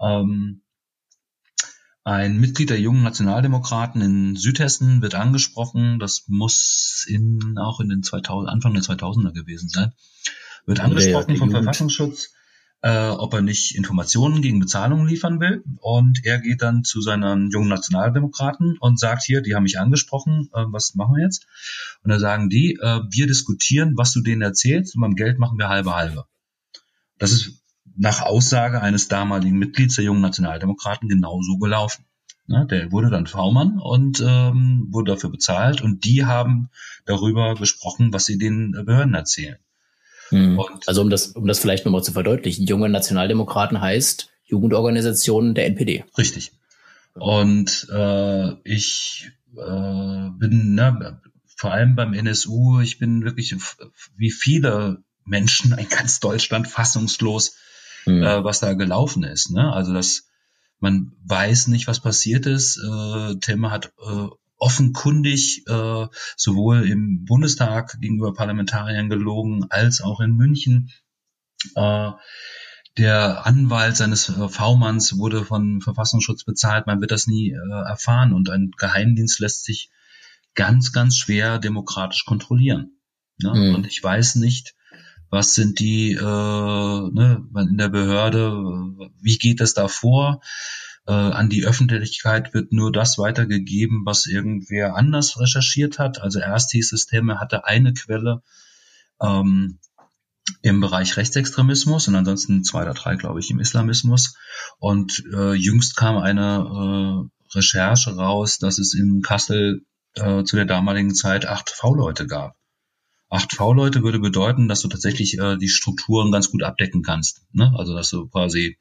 Ähm, ein Mitglied der jungen Nationaldemokraten in Südhessen wird angesprochen. Das muss in, auch in den 2000, Anfang der 2000er gewesen sein. Wird angesprochen ja, vom Jugend. Verfassungsschutz äh, ob er nicht Informationen gegen Bezahlung liefern will. Und er geht dann zu seinen jungen Nationaldemokraten und sagt hier, die haben mich angesprochen, äh, was machen wir jetzt? Und dann sagen die, äh, wir diskutieren, was du denen erzählst und beim Geld machen wir halbe halbe. Das ist nach Aussage eines damaligen Mitglieds der jungen Nationaldemokraten genauso gelaufen. Ne, der wurde dann V-Mann und ähm, wurde dafür bezahlt und die haben darüber gesprochen, was sie den Behörden erzählen. Mhm. also um das, um das vielleicht nochmal zu verdeutlichen, junge Nationaldemokraten heißt Jugendorganisation der NPD. Richtig. Und äh, ich äh, bin ne, vor allem beim NSU, ich bin wirklich wie viele Menschen in ganz Deutschland fassungslos, mhm. äh, was da gelaufen ist. Ne? Also das, man weiß nicht, was passiert ist. Äh, Temme hat äh, offenkundig äh, sowohl im Bundestag gegenüber Parlamentariern gelogen als auch in München. Äh, der Anwalt seines äh, V-Manns wurde von Verfassungsschutz bezahlt. Man wird das nie äh, erfahren und ein Geheimdienst lässt sich ganz, ganz schwer demokratisch kontrollieren. Ne? Mhm. Und ich weiß nicht, was sind die äh, ne, in der Behörde, wie geht es da vor? Äh, an die Öffentlichkeit wird nur das weitergegeben, was irgendwer anders recherchiert hat. Also erst hieß es, Temme hatte eine Quelle ähm, im Bereich Rechtsextremismus und ansonsten zwei oder drei, glaube ich, im Islamismus. Und äh, jüngst kam eine äh, Recherche raus, dass es in Kassel äh, zu der damaligen Zeit acht V-Leute gab. Acht V-Leute würde bedeuten, dass du tatsächlich äh, die Strukturen ganz gut abdecken kannst. Ne? Also dass du quasi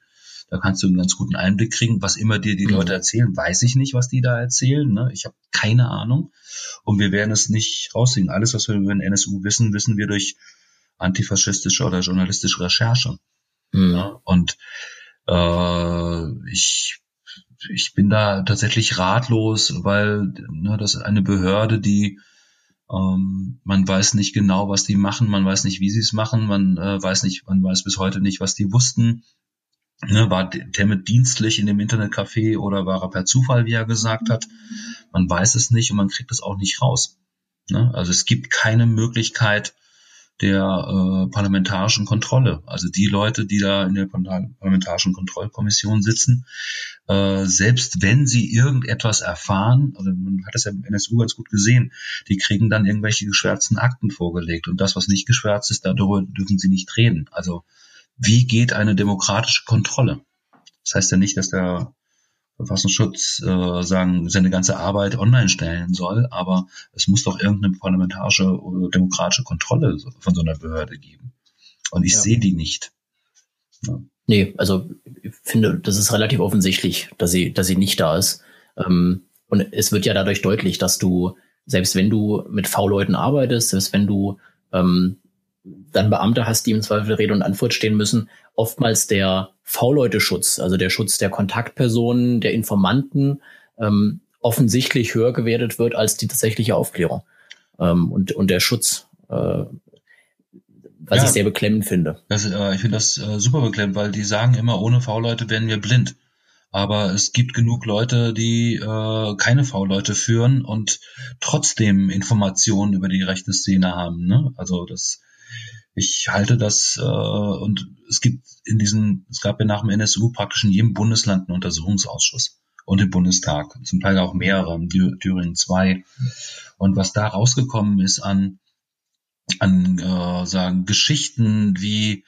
da kannst du einen ganz guten Einblick kriegen. Was immer dir die mhm. Leute erzählen, weiß ich nicht, was die da erzählen. Ne? Ich habe keine Ahnung. Und wir werden es nicht rauskriegen. Alles, was wir über den NSU wissen, wissen wir durch antifaschistische oder journalistische Recherche. Mhm. Ja? Und äh, ich ich bin da tatsächlich ratlos, weil ne, das ist eine Behörde, die ähm, man weiß nicht genau, was die machen, man weiß nicht, wie sie es machen, man äh, weiß nicht, man weiß bis heute nicht, was die wussten. Ne, war Temmet dienstlich in dem Internetcafé oder war er per Zufall, wie er gesagt hat? Man weiß es nicht und man kriegt es auch nicht raus. Ne? Also es gibt keine Möglichkeit der äh, parlamentarischen Kontrolle. Also die Leute, die da in der parlamentarischen Kontrollkommission sitzen, äh, selbst wenn sie irgendetwas erfahren, also man hat das ja im NSU ganz gut gesehen, die kriegen dann irgendwelche geschwärzten Akten vorgelegt und das, was nicht geschwärzt ist, darüber dürfen sie nicht reden. Also wie geht eine demokratische Kontrolle? Das heißt ja nicht, dass der Verfassungsschutz äh, sagen, seine ganze Arbeit online stellen soll, aber es muss doch irgendeine parlamentarische oder demokratische Kontrolle von so einer Behörde geben. Und ich ja. sehe die nicht. Ja. Nee, also ich finde, das ist relativ offensichtlich, dass sie, dass sie nicht da ist. Ähm, und es wird ja dadurch deutlich, dass du, selbst wenn du mit V-Leuten arbeitest, selbst wenn du ähm, dann Beamte hast, die im Zweifel Rede und Antwort stehen müssen, oftmals der V-Leute-Schutz, also der Schutz der Kontaktpersonen, der Informanten, ähm, offensichtlich höher gewertet wird als die tatsächliche Aufklärung ähm, und, und der Schutz, äh, was ja, ich sehr beklemmend finde. Das, äh, ich finde das äh, super beklemmend, weil die sagen immer, ohne V-Leute werden wir blind. Aber es gibt genug Leute, die äh, keine V-Leute führen und trotzdem Informationen über die rechte Szene haben. Ne? Also das ich halte das äh, und es gibt in diesen, es gab ja nach dem NSU praktisch in jedem Bundesland einen Untersuchungsausschuss und im Bundestag, zum Teil auch mehrere, Thüringen zwei. Und was da rausgekommen ist an, an äh, sagen, Geschichten wie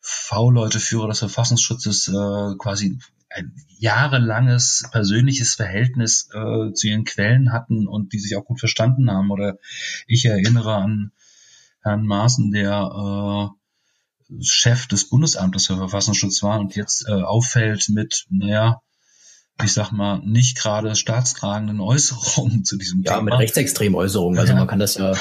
V-Leute, Führer des Verfassungsschutzes äh, quasi ein jahrelanges persönliches Verhältnis äh, zu ihren Quellen hatten und die sich auch gut verstanden haben. Oder ich erinnere an Herrn Maaßen, der äh, Chef des Bundesamtes für Verfassungsschutz war und jetzt äh, auffällt mit, naja, ich sag mal, nicht gerade staatstragenden Äußerungen zu diesem ja, Thema. Ja, mit rechtsextremen Äußerungen. Also ja. man kann das ja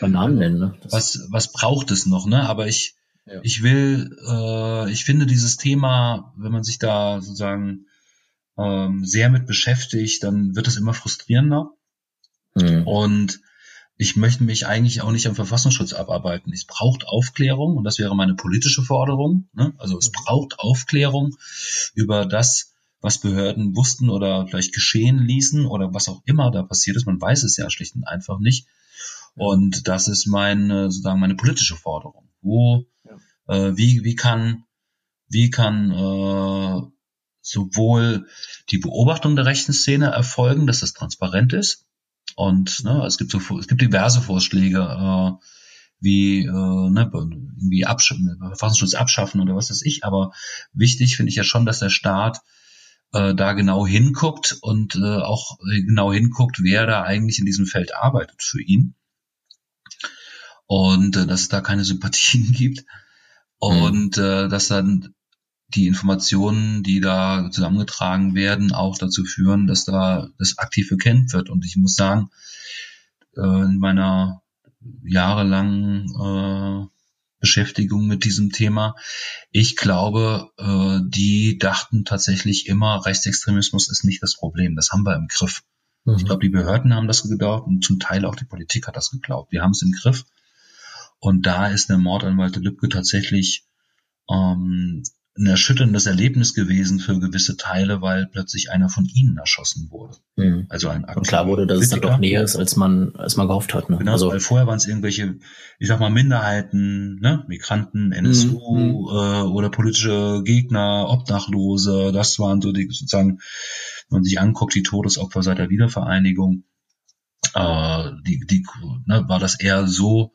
beim Namen nennen. Ne? was, was braucht es noch, ne? Aber ich, ja. ich will, äh, ich finde dieses Thema, wenn man sich da sozusagen ähm, sehr mit beschäftigt, dann wird es immer frustrierender. Mhm. Und ich möchte mich eigentlich auch nicht am Verfassungsschutz abarbeiten. Es braucht Aufklärung und das wäre meine politische Forderung. Ne? Also es mhm. braucht Aufklärung über das, was Behörden wussten oder vielleicht geschehen ließen oder was auch immer da passiert ist. Man weiß es ja schlicht und einfach nicht. Und das ist meine, sozusagen meine politische Forderung. Wo, ja. äh, wie, wie kann, wie kann äh, sowohl die Beobachtung der rechten Szene erfolgen, dass das transparent ist. Und ne, es gibt so, es gibt diverse Vorschläge, äh, wie äh, ne, irgendwie Absch Verfassungsschutz abschaffen oder was weiß ich. Aber wichtig finde ich ja schon, dass der Staat äh, da genau hinguckt und äh, auch genau hinguckt, wer da eigentlich in diesem Feld arbeitet für ihn. Und äh, dass es da keine Sympathien *laughs* gibt. Und mhm. äh, dass dann die Informationen, die da zusammengetragen werden, auch dazu führen, dass da das aktiv bekennt wird. Und ich muss sagen, äh, in meiner jahrelangen äh, Beschäftigung mit diesem Thema, ich glaube, äh, die dachten tatsächlich immer, Rechtsextremismus ist nicht das Problem. Das haben wir im Griff. Mhm. Ich glaube, die Behörden haben das geglaubt und zum Teil auch die Politik hat das geglaubt. Wir haben es im Griff. Und da ist der Mord an Walter Lübcke tatsächlich ähm, ein erschütterndes Erlebnis gewesen für gewisse Teile, weil plötzlich einer von ihnen erschossen wurde. Mhm. Also ein Und klar wurde, dass Kritiker. es dann doch näher ist, als man, als man gehofft hat. Ne? Genau, also, weil vorher waren es irgendwelche, ich sag mal, Minderheiten, ne? Migranten, NSU mhm. äh, oder politische Gegner, Obdachlose, das waren so die sozusagen, wenn man sich anguckt, die Todesopfer seit der Wiedervereinigung, äh, die, die, ne, war das eher so,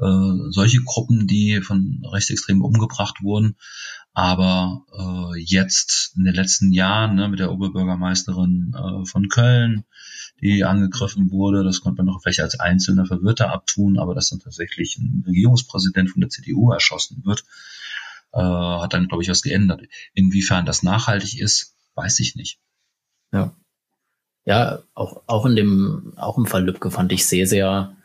äh, solche Gruppen, die von Rechtsextremen umgebracht wurden. Aber äh, jetzt in den letzten Jahren ne, mit der Oberbürgermeisterin äh, von Köln, die angegriffen wurde, das konnte man noch vielleicht als einzelner Verwirrter abtun, aber dass dann tatsächlich ein Regierungspräsident von der CDU erschossen wird, äh, hat dann, glaube ich, was geändert. Inwiefern das nachhaltig ist, weiß ich nicht. Ja. Ja, auch, auch in dem, auch im Fall Lübcke fand ich sehr, sehr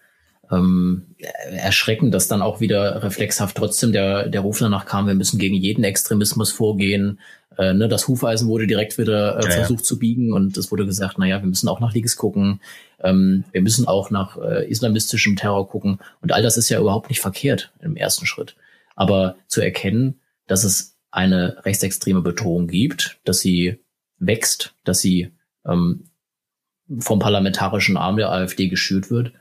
ähm, erschreckend, dass dann auch wieder reflexhaft trotzdem der, der Ruf danach kam, wir müssen gegen jeden Extremismus vorgehen. Äh, ne, das Hufeisen wurde direkt wieder äh, ja, versucht ja. zu biegen und es wurde gesagt, naja, wir müssen auch nach Liges gucken, ähm, wir müssen auch nach äh, islamistischem Terror gucken und all das ist ja überhaupt nicht verkehrt im ersten Schritt. Aber zu erkennen, dass es eine rechtsextreme Bedrohung gibt, dass sie wächst, dass sie ähm, vom parlamentarischen Arm der AfD geschürt wird,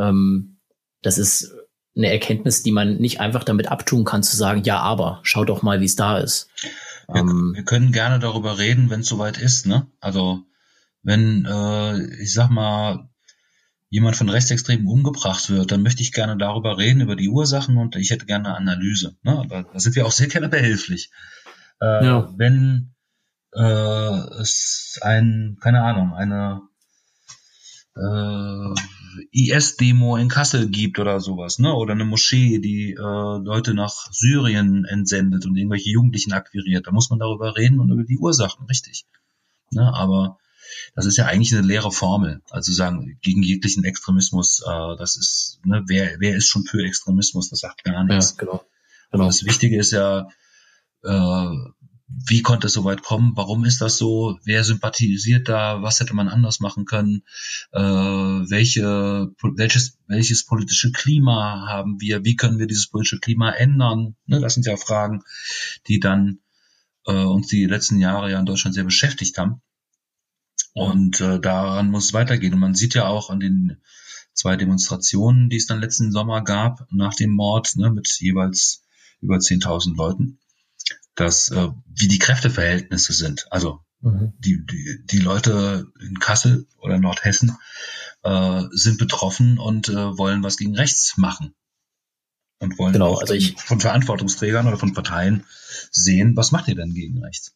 ähm, das ist eine Erkenntnis, die man nicht einfach damit abtun kann, zu sagen, ja, aber schau doch mal, wie es da ist. Wir, ähm, wir, können gerne darüber reden, wenn es soweit ist, ne? Also wenn, äh, ich sag mal, jemand von Rechtsextremen umgebracht wird, dann möchte ich gerne darüber reden, über die Ursachen und ich hätte gerne eine Analyse. Ne? Da, da sind wir auch sehr gerne behilflich. Äh, ja. Wenn äh, es ein, keine Ahnung, eine IS-Demo in Kassel gibt oder sowas, ne? Oder eine Moschee, die äh, Leute nach Syrien entsendet und irgendwelche Jugendlichen akquiriert. Da muss man darüber reden und über die Ursachen, richtig. Ne? Aber das ist ja eigentlich eine leere Formel. Also sagen, gegen jeglichen Extremismus, äh, das ist, ne, wer, wer ist schon für Extremismus, das sagt gar nichts. Ja, genau. genau. Das Wichtige ist ja, äh, wie konnte es so weit kommen? Warum ist das so? Wer sympathisiert da? Was hätte man anders machen können? Äh, welche, welches, welches politische Klima haben wir? Wie können wir dieses politische Klima ändern? Ne, das sind ja Fragen, die dann äh, uns die letzten Jahre ja in Deutschland sehr beschäftigt haben. Und äh, daran muss es weitergehen. Und man sieht ja auch an den zwei Demonstrationen, die es dann letzten Sommer gab, nach dem Mord, ne, mit jeweils über 10.000 Leuten dass äh, wie die Kräfteverhältnisse sind. Also mhm. die, die, die Leute in Kassel oder Nordhessen äh, sind betroffen und äh, wollen was gegen rechts machen. Und wollen genau, also ich, von Verantwortungsträgern oder von Parteien sehen, was macht ihr denn gegen rechts?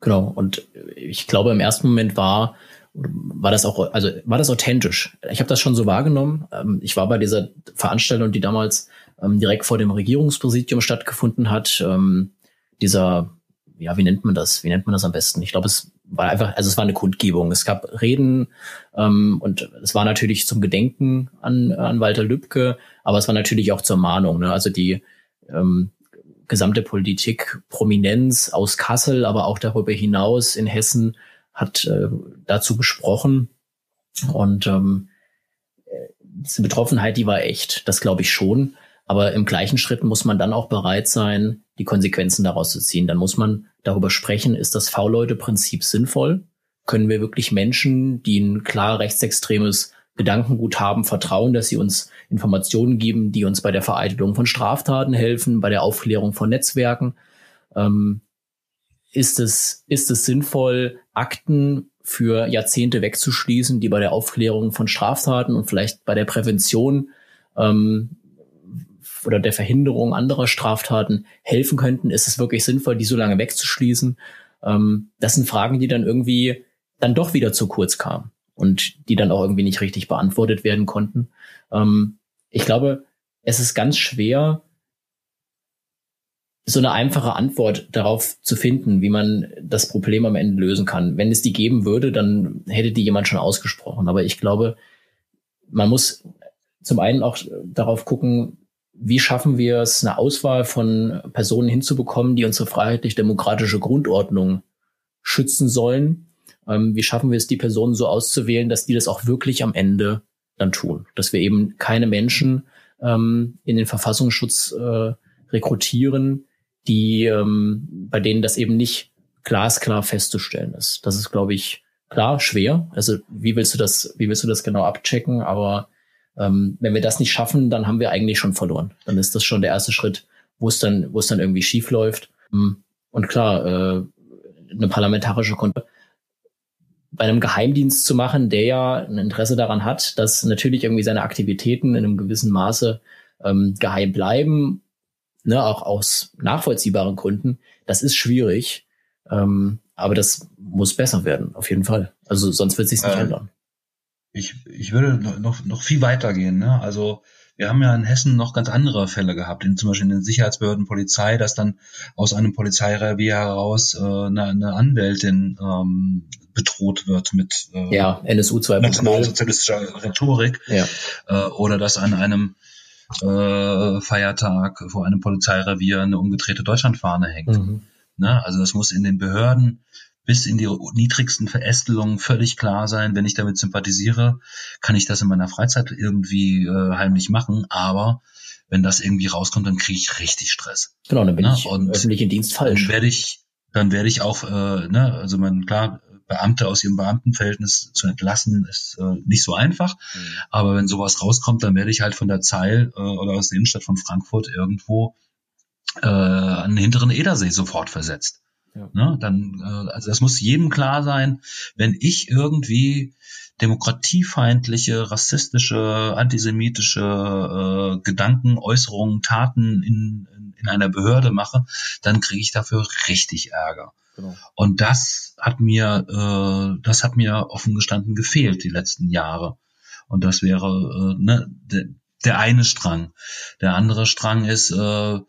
Genau, und ich glaube, im ersten Moment war, war das auch, also war das authentisch. Ich habe das schon so wahrgenommen. Ähm, ich war bei dieser Veranstaltung, die damals ähm, direkt vor dem Regierungspräsidium stattgefunden hat. Ähm, dieser, ja, wie nennt man das? Wie nennt man das am besten? Ich glaube, es war einfach, also es war eine Kundgebung. Es gab Reden ähm, und es war natürlich zum Gedenken an, an Walter Lübcke, aber es war natürlich auch zur Mahnung. Ne? Also die ähm, gesamte Politik, Prominenz aus Kassel, aber auch darüber hinaus in Hessen hat äh, dazu gesprochen. Und ähm, diese Betroffenheit, die war echt, das glaube ich schon. Aber im gleichen Schritt muss man dann auch bereit sein, die Konsequenzen daraus zu ziehen. Dann muss man darüber sprechen, ist das V-Leute-Prinzip sinnvoll? Können wir wirklich Menschen, die ein klar rechtsextremes Gedankengut haben, vertrauen, dass sie uns Informationen geben, die uns bei der Vereitelung von Straftaten helfen, bei der Aufklärung von Netzwerken? Ähm, ist es, ist es sinnvoll, Akten für Jahrzehnte wegzuschließen, die bei der Aufklärung von Straftaten und vielleicht bei der Prävention ähm, oder der Verhinderung anderer Straftaten helfen könnten? Ist es wirklich sinnvoll, die so lange wegzuschließen? Ähm, das sind Fragen, die dann irgendwie dann doch wieder zu kurz kamen und die dann auch irgendwie nicht richtig beantwortet werden konnten. Ähm, ich glaube, es ist ganz schwer, so eine einfache Antwort darauf zu finden, wie man das Problem am Ende lösen kann. Wenn es die geben würde, dann hätte die jemand schon ausgesprochen. Aber ich glaube, man muss zum einen auch darauf gucken, wie schaffen wir es, eine Auswahl von Personen hinzubekommen, die unsere freiheitlich-demokratische Grundordnung schützen sollen. Ähm, wie schaffen wir es, die Personen so auszuwählen, dass die das auch wirklich am Ende dann tun? Dass wir eben keine Menschen ähm, in den Verfassungsschutz äh, rekrutieren, die, ähm, bei denen das eben nicht glasklar festzustellen ist. Das ist, glaube ich, klar schwer. Also wie willst du das, wie willst du das genau abchecken? Aber ähm, wenn wir das nicht schaffen, dann haben wir eigentlich schon verloren. Dann ist das schon der erste Schritt, wo es dann, wo es dann irgendwie schief läuft. Hm. Und klar, äh, eine parlamentarische Kontrolle bei einem Geheimdienst zu machen, der ja ein Interesse daran hat, dass natürlich irgendwie seine Aktivitäten in einem gewissen Maße ähm, geheim bleiben ne, auch aus nachvollziehbaren Gründen, das ist schwierig. Ähm, aber das muss besser werden, auf jeden Fall. Also sonst wird sich nicht äh, ändern. Ich, ich würde noch, noch viel weiter gehen. Ne? Also wir haben ja in Hessen noch ganz andere Fälle gehabt, in, zum Beispiel in den Sicherheitsbehörden Polizei, dass dann aus einem Polizeirevier heraus äh, eine, eine Anwältin ähm, bedroht wird mit äh, ja, NSU 2.0 nationalsozialistischer Rhetorik ja. äh, oder dass an einem äh, Feiertag vor einem Polizeirevier eine umgedrehte Deutschlandfahne hängt. Mhm. Ne? Also das muss in den Behörden bis in die niedrigsten Verästelungen völlig klar sein. Wenn ich damit sympathisiere, kann ich das in meiner Freizeit irgendwie äh, heimlich machen. Aber wenn das irgendwie rauskommt, dann kriege ich richtig Stress. Genau, dann bin ne? ich Und öffentlichen Dienst falsch. Dann werde ich, dann werde ich auch, äh, ne, also man klar, Beamte aus ihrem Beamtenverhältnis zu entlassen, ist äh, nicht so einfach. Mhm. Aber wenn sowas rauskommt, dann werde ich halt von der Zeil äh, oder aus der Innenstadt von Frankfurt irgendwo äh, an den hinteren Edersee sofort versetzt. Ja. Ne? Dann, äh, also das muss jedem klar sein, wenn ich irgendwie demokratiefeindliche, rassistische, antisemitische äh, Gedanken, Äußerungen, Taten in, in einer Behörde mache, dann kriege ich dafür richtig Ärger. Genau. Und das hat mir, äh, das hat mir offen gestanden gefehlt die letzten Jahre. Und das wäre äh, ne, de, der eine Strang. Der andere Strang ist, äh,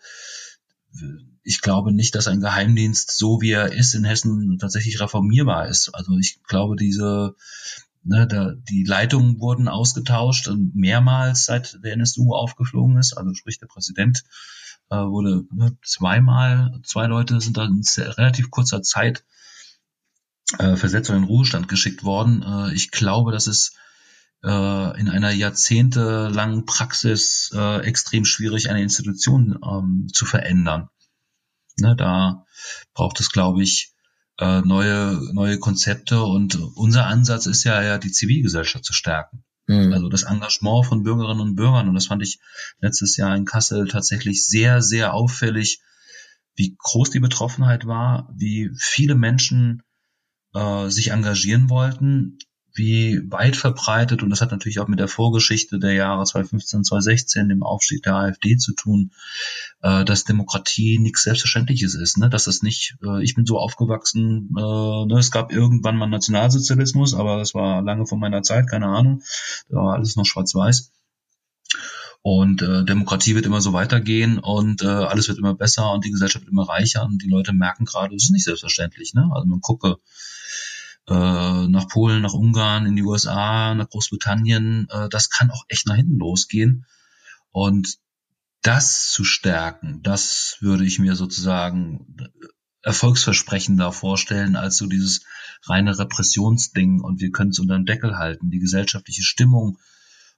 ich glaube nicht, dass ein Geheimdienst so wie er ist in Hessen tatsächlich reformierbar ist. Also ich glaube, diese ne, da, die Leitungen wurden ausgetauscht und mehrmals seit der NSU aufgeflogen ist. Also sprich der Präsident äh, wurde ne, zweimal, zwei Leute sind dann in relativ kurzer Zeit äh, versetzt oder in Ruhestand geschickt worden. Äh, ich glaube, dass es äh, in einer jahrzehntelangen Praxis äh, extrem schwierig, eine Institution ähm, zu verändern. Ne, da braucht es, glaube ich, äh, neue, neue Konzepte und unser Ansatz ist ja, ja die Zivilgesellschaft zu stärken. Mhm. Also das Engagement von Bürgerinnen und Bürgern. Und das fand ich letztes Jahr in Kassel tatsächlich sehr, sehr auffällig, wie groß die Betroffenheit war, wie viele Menschen äh, sich engagieren wollten, wie weit verbreitet, und das hat natürlich auch mit der Vorgeschichte der Jahre 2015, 2016, dem Aufstieg der AfD zu tun, äh, dass Demokratie nichts Selbstverständliches ist, ne? dass es nicht, äh, ich bin so aufgewachsen, äh, ne? es gab irgendwann mal Nationalsozialismus, aber das war lange vor meiner Zeit, keine Ahnung, da war alles noch schwarz-weiß. Und äh, Demokratie wird immer so weitergehen und äh, alles wird immer besser und die Gesellschaft wird immer reicher und die Leute merken gerade, es ist nicht selbstverständlich. Ne? Also man gucke, äh, nach Polen, nach Ungarn, in die USA, nach Großbritannien. Äh, das kann auch echt nach hinten losgehen. Und das zu stärken, das würde ich mir sozusagen erfolgsversprechender vorstellen als so dieses reine Repressionsding und wir können es unter dem Deckel halten. Die gesellschaftliche Stimmung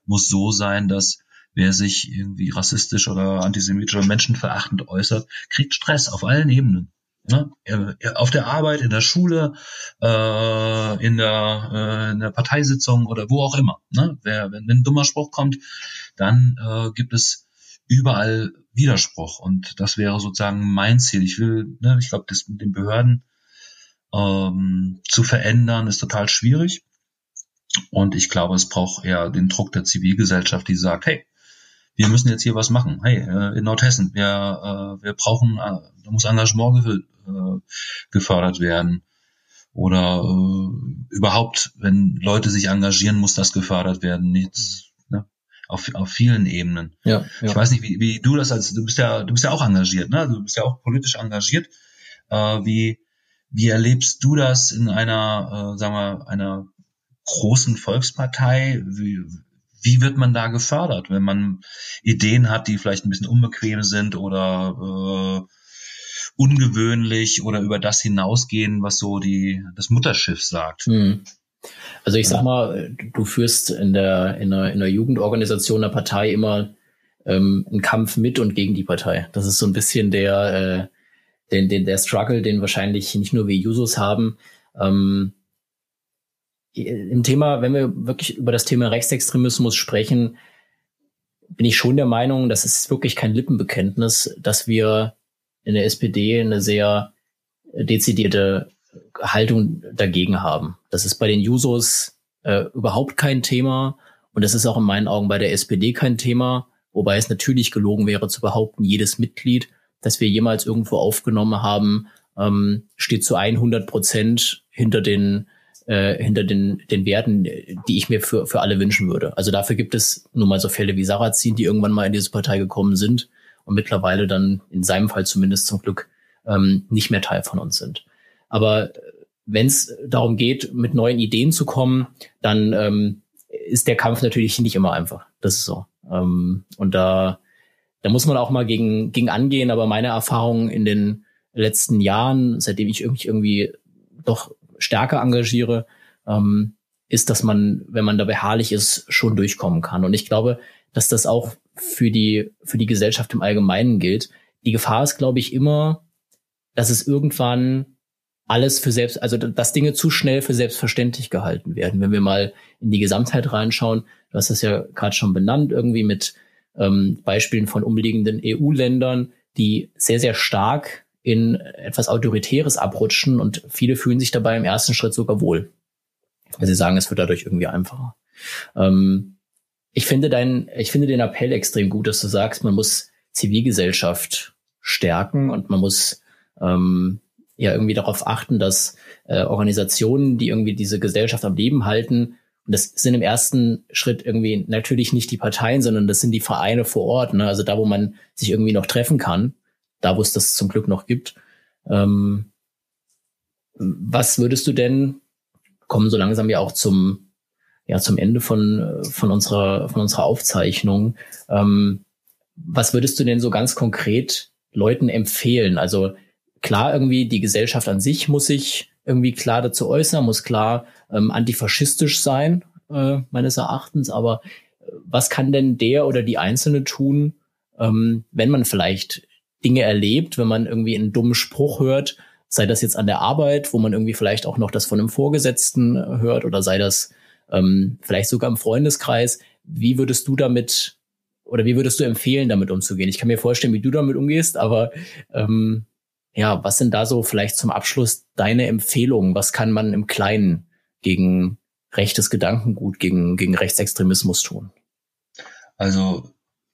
muss so sein, dass wer sich irgendwie rassistisch oder antisemitisch oder menschenverachtend äußert, kriegt Stress auf allen Ebenen. Ne? Auf der Arbeit, in der Schule, äh, in, der, äh, in der Parteisitzung oder wo auch immer. Ne? Wer, wenn, wenn ein dummer Spruch kommt, dann äh, gibt es überall Widerspruch. Und das wäre sozusagen mein Ziel. Ich will, ne, ich glaube, das mit den Behörden ähm, zu verändern, ist total schwierig. Und ich glaube, es braucht eher den Druck der Zivilgesellschaft, die sagt, hey, wir müssen jetzt hier was machen. Hey, äh, in Nordhessen, wir, äh, wir brauchen, äh, da muss Engagement ge äh, gefördert werden. Oder äh, überhaupt, wenn Leute sich engagieren, muss das gefördert werden. Jetzt, ne? auf, auf vielen Ebenen. Ja, ja. Ich weiß nicht, wie, wie du das als, du bist ja, du bist ja auch engagiert, ne? Du bist ja auch politisch engagiert. Äh, wie, wie erlebst du das in einer, äh, sagen wir, einer großen Volkspartei? Wie, wie wird man da gefördert, wenn man Ideen hat, die vielleicht ein bisschen unbequem sind oder äh, ungewöhnlich oder über das hinausgehen, was so die das Mutterschiff sagt. Hm. Also ich sag mal, du führst in der in der, in der Jugendorganisation der Partei immer ähm, einen Kampf mit und gegen die Partei. Das ist so ein bisschen der äh, den, den der Struggle, den wahrscheinlich nicht nur wir Jusos haben. Ähm, im Thema, wenn wir wirklich über das Thema Rechtsextremismus sprechen, bin ich schon der Meinung, das ist wirklich kein Lippenbekenntnis, dass wir in der SPD eine sehr dezidierte Haltung dagegen haben. Das ist bei den Jusos äh, überhaupt kein Thema und das ist auch in meinen Augen bei der SPD kein Thema, wobei es natürlich gelogen wäre zu behaupten, jedes Mitglied, das wir jemals irgendwo aufgenommen haben, ähm, steht zu 100 Prozent hinter den äh, hinter den, den Werten, die ich mir für, für alle wünschen würde. Also dafür gibt es nun mal so Fälle wie Sarrazin, die irgendwann mal in diese Partei gekommen sind und mittlerweile dann in seinem Fall zumindest zum Glück ähm, nicht mehr Teil von uns sind. Aber äh, wenn es darum geht, mit neuen Ideen zu kommen, dann ähm, ist der Kampf natürlich nicht immer einfach. Das ist so. Ähm, und da, da muss man auch mal gegen, gegen angehen. Aber meine Erfahrung in den letzten Jahren, seitdem ich irgendwie, irgendwie doch stärker engagiere, ähm, ist, dass man, wenn man da beharrlich ist, schon durchkommen kann. Und ich glaube, dass das auch für die, für die Gesellschaft im Allgemeinen gilt. Die Gefahr ist, glaube ich, immer, dass es irgendwann alles für selbst, also dass Dinge zu schnell für selbstverständlich gehalten werden. Wenn wir mal in die Gesamtheit reinschauen, du hast das ja gerade schon benannt, irgendwie mit ähm, Beispielen von umliegenden EU-Ländern, die sehr, sehr stark in etwas Autoritäres abrutschen und viele fühlen sich dabei im ersten Schritt sogar wohl. Weil sie sagen, es wird dadurch irgendwie einfacher. Ähm, ich finde dein, ich finde den Appell extrem gut, dass du sagst, man muss Zivilgesellschaft stärken und man muss ähm, ja irgendwie darauf achten, dass äh, Organisationen, die irgendwie diese Gesellschaft am Leben halten, und das sind im ersten Schritt irgendwie natürlich nicht die Parteien, sondern das sind die Vereine vor Ort, ne? also da, wo man sich irgendwie noch treffen kann, da wo es das zum Glück noch gibt. Ähm, was würdest du denn, kommen so langsam ja auch zum, ja, zum Ende von, von unserer, von unserer Aufzeichnung, ähm, was würdest du denn so ganz konkret Leuten empfehlen? Also klar, irgendwie die Gesellschaft an sich muss sich irgendwie klar dazu äußern, muss klar ähm, antifaschistisch sein, äh, meines Erachtens, aber äh, was kann denn der oder die Einzelne tun, ähm, wenn man vielleicht Dinge erlebt, wenn man irgendwie einen dummen Spruch hört, sei das jetzt an der Arbeit, wo man irgendwie vielleicht auch noch das von einem Vorgesetzten hört oder sei das ähm, vielleicht sogar im Freundeskreis. Wie würdest du damit oder wie würdest du empfehlen, damit umzugehen? Ich kann mir vorstellen, wie du damit umgehst, aber ähm, ja, was sind da so vielleicht zum Abschluss deine Empfehlungen? Was kann man im Kleinen gegen rechtes Gedankengut, gegen, gegen Rechtsextremismus tun? Also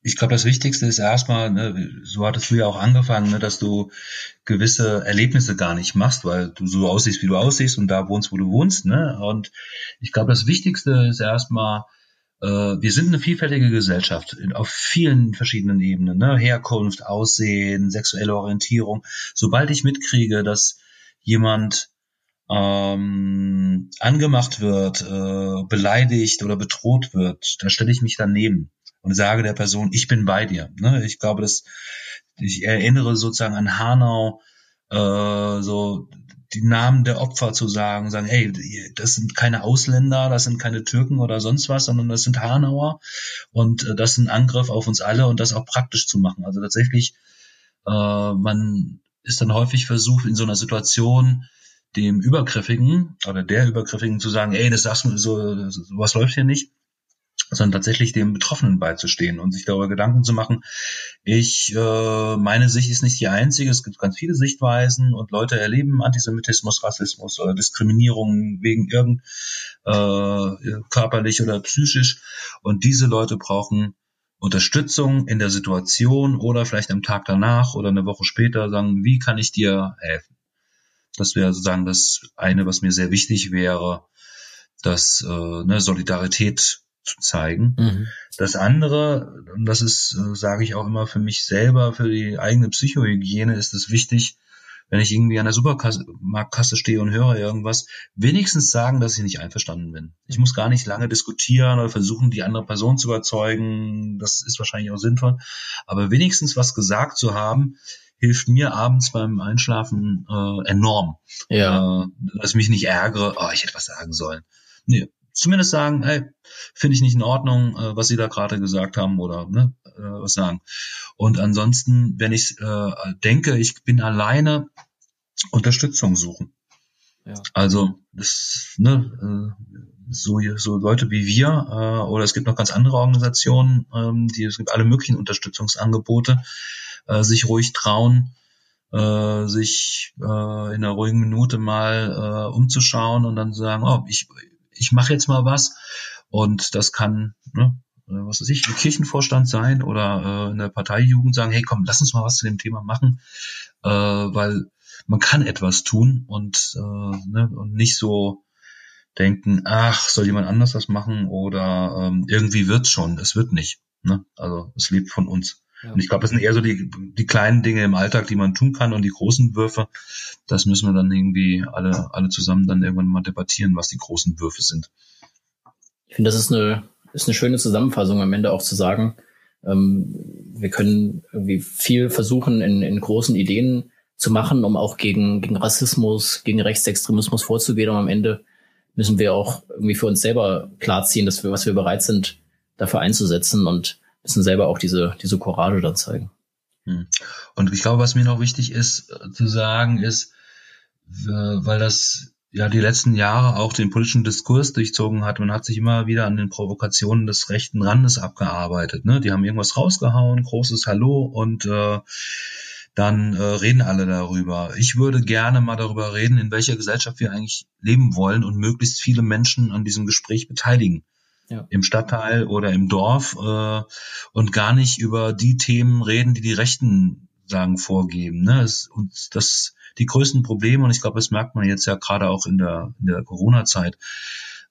ich glaube, das Wichtigste ist erstmal, ne, so hattest du ja auch angefangen, ne, dass du gewisse Erlebnisse gar nicht machst, weil du so aussiehst, wie du aussiehst und da wohnst, wo du wohnst. Ne? Und ich glaube, das Wichtigste ist erstmal, äh, wir sind eine vielfältige Gesellschaft auf vielen verschiedenen Ebenen. Ne? Herkunft, Aussehen, sexuelle Orientierung. Sobald ich mitkriege, dass jemand ähm, angemacht wird, äh, beleidigt oder bedroht wird, da stelle ich mich daneben und sage der Person, ich bin bei dir. Ne? Ich glaube, dass ich erinnere sozusagen an Hanau, äh, so die Namen der Opfer zu sagen, sagen, hey, das sind keine Ausländer, das sind keine Türken oder sonst was, sondern das sind Hanauer und äh, das ist ein Angriff auf uns alle und das auch praktisch zu machen. Also tatsächlich, äh, man ist dann häufig versucht, in so einer Situation dem Übergriffigen oder der Übergriffigen zu sagen, ey, das sagst du, so, sowas läuft hier nicht sondern tatsächlich dem Betroffenen beizustehen und sich darüber Gedanken zu machen. Ich, äh, meine Sicht ist nicht die einzige. Es gibt ganz viele Sichtweisen und Leute erleben Antisemitismus, Rassismus oder Diskriminierung wegen irgend äh, körperlich oder psychisch. Und diese Leute brauchen Unterstützung in der Situation oder vielleicht am Tag danach oder eine Woche später sagen, wie kann ich dir helfen? Das wäre sozusagen das eine, was mir sehr wichtig wäre, dass äh, ne, Solidarität zu zeigen. Mhm. Das andere, und das ist, äh, sage ich auch immer für mich selber, für die eigene Psychohygiene ist es wichtig, wenn ich irgendwie an der Supermarktkasse stehe und höre irgendwas, wenigstens sagen, dass ich nicht einverstanden bin. Ich muss gar nicht lange diskutieren oder versuchen, die andere Person zu überzeugen. Das ist wahrscheinlich auch sinnvoll. Aber wenigstens was gesagt zu haben, hilft mir abends beim Einschlafen äh, enorm. Ja. Äh, dass ich mich nicht ärgere, oh, ich hätte was sagen sollen. Nee, zumindest sagen, hey, finde ich nicht in Ordnung, äh, was Sie da gerade gesagt haben oder ne, äh, was sagen. Und ansonsten, wenn ich äh, denke, ich bin alleine, Unterstützung suchen. Ja. Also das, ne, äh, so, so Leute wie wir äh, oder es gibt noch ganz andere Organisationen, ähm, die es gibt alle möglichen Unterstützungsangebote, äh, sich ruhig trauen, äh, sich äh, in einer ruhigen Minute mal äh, umzuschauen und dann sagen, oh, ich ich mache jetzt mal was und das kann, ne, äh, was weiß ich, ein Kirchenvorstand sein oder äh, in der Parteijugend sagen, hey komm, lass uns mal was zu dem Thema machen, äh, weil man kann etwas tun und, äh, ne, und nicht so denken, ach, soll jemand anders das machen oder ähm, irgendwie wird's schon, es wird nicht. Ne? Also es lebt von uns. Ja. Und ich glaube, das sind eher so die, die kleinen Dinge im Alltag, die man tun kann und die großen Würfe, das müssen wir dann irgendwie alle, alle zusammen dann irgendwann mal debattieren, was die großen Würfe sind. Ich finde, das ist eine, ist eine schöne Zusammenfassung am Ende auch zu sagen, ähm, wir können irgendwie viel versuchen, in, in großen Ideen zu machen, um auch gegen, gegen Rassismus, gegen Rechtsextremismus vorzugehen. Und am Ende müssen wir auch irgendwie für uns selber klarziehen, dass wir, was wir bereit sind, dafür einzusetzen und müssen selber auch diese, diese Courage dann zeigen. Hm. Und ich glaube, was mir noch wichtig ist äh, zu sagen, ist, weil das ja die letzten Jahre auch den politischen Diskurs durchzogen hat. Man hat sich immer wieder an den Provokationen des rechten Randes abgearbeitet. Ne? Die haben irgendwas rausgehauen, großes Hallo und äh, dann äh, reden alle darüber. Ich würde gerne mal darüber reden, in welcher Gesellschaft wir eigentlich leben wollen und möglichst viele Menschen an diesem Gespräch beteiligen ja. im Stadtteil oder im Dorf äh, und gar nicht über die Themen reden, die die Rechten sagen vorgeben. Ne? Es, und das die größten Probleme und ich glaube, das merkt man jetzt ja gerade auch in der in der Corona-Zeit,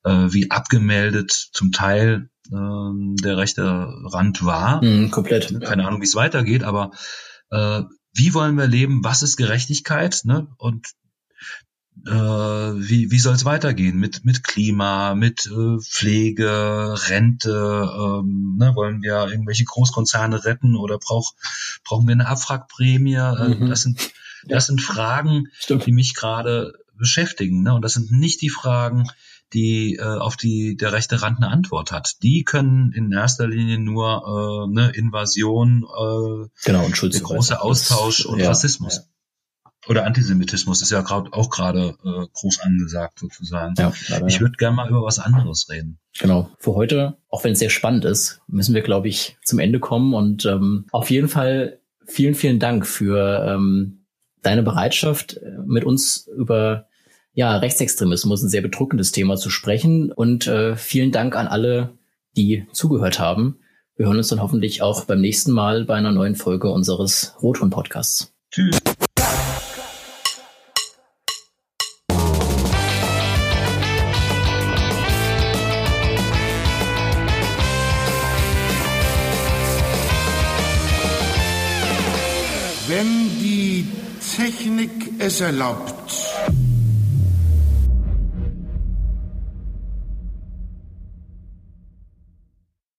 äh, wie abgemeldet zum Teil äh, der rechte Rand war. Mm, komplett. Keine Ahnung, wie es weitergeht, aber äh, wie wollen wir leben? Was ist Gerechtigkeit? Ne? Und äh, wie, wie soll es weitergehen mit, mit Klima, mit äh, Pflege, Rente? Ähm, ne, wollen wir irgendwelche Großkonzerne retten oder brauch, brauchen wir eine Abwrackprämie? Äh, mhm. Das sind, *laughs* das sind Fragen, Stimmt. die mich gerade beschäftigen. Ne? Und das sind nicht die Fragen, die äh, auf die der rechte Rand eine Antwort hat. Die können in erster Linie nur äh, ne, Invasion, äh, genau, und der große Austausch und ja, Rassismus. Ja oder Antisemitismus ist ja gerade auch gerade äh, groß angesagt sozusagen. Ja, leider, ich würde gerne mal über was anderes reden. Genau. Für heute, auch wenn es sehr spannend ist, müssen wir, glaube ich, zum Ende kommen. Und ähm, auf jeden Fall vielen, vielen Dank für ähm, deine Bereitschaft, mit uns über ja, Rechtsextremismus, ein sehr bedrückendes Thema zu sprechen. Und äh, vielen Dank an alle, die zugehört haben. Wir hören uns dann hoffentlich auch beim nächsten Mal bei einer neuen Folge unseres Rothorn-Podcasts. Tschüss. Es erlaubt.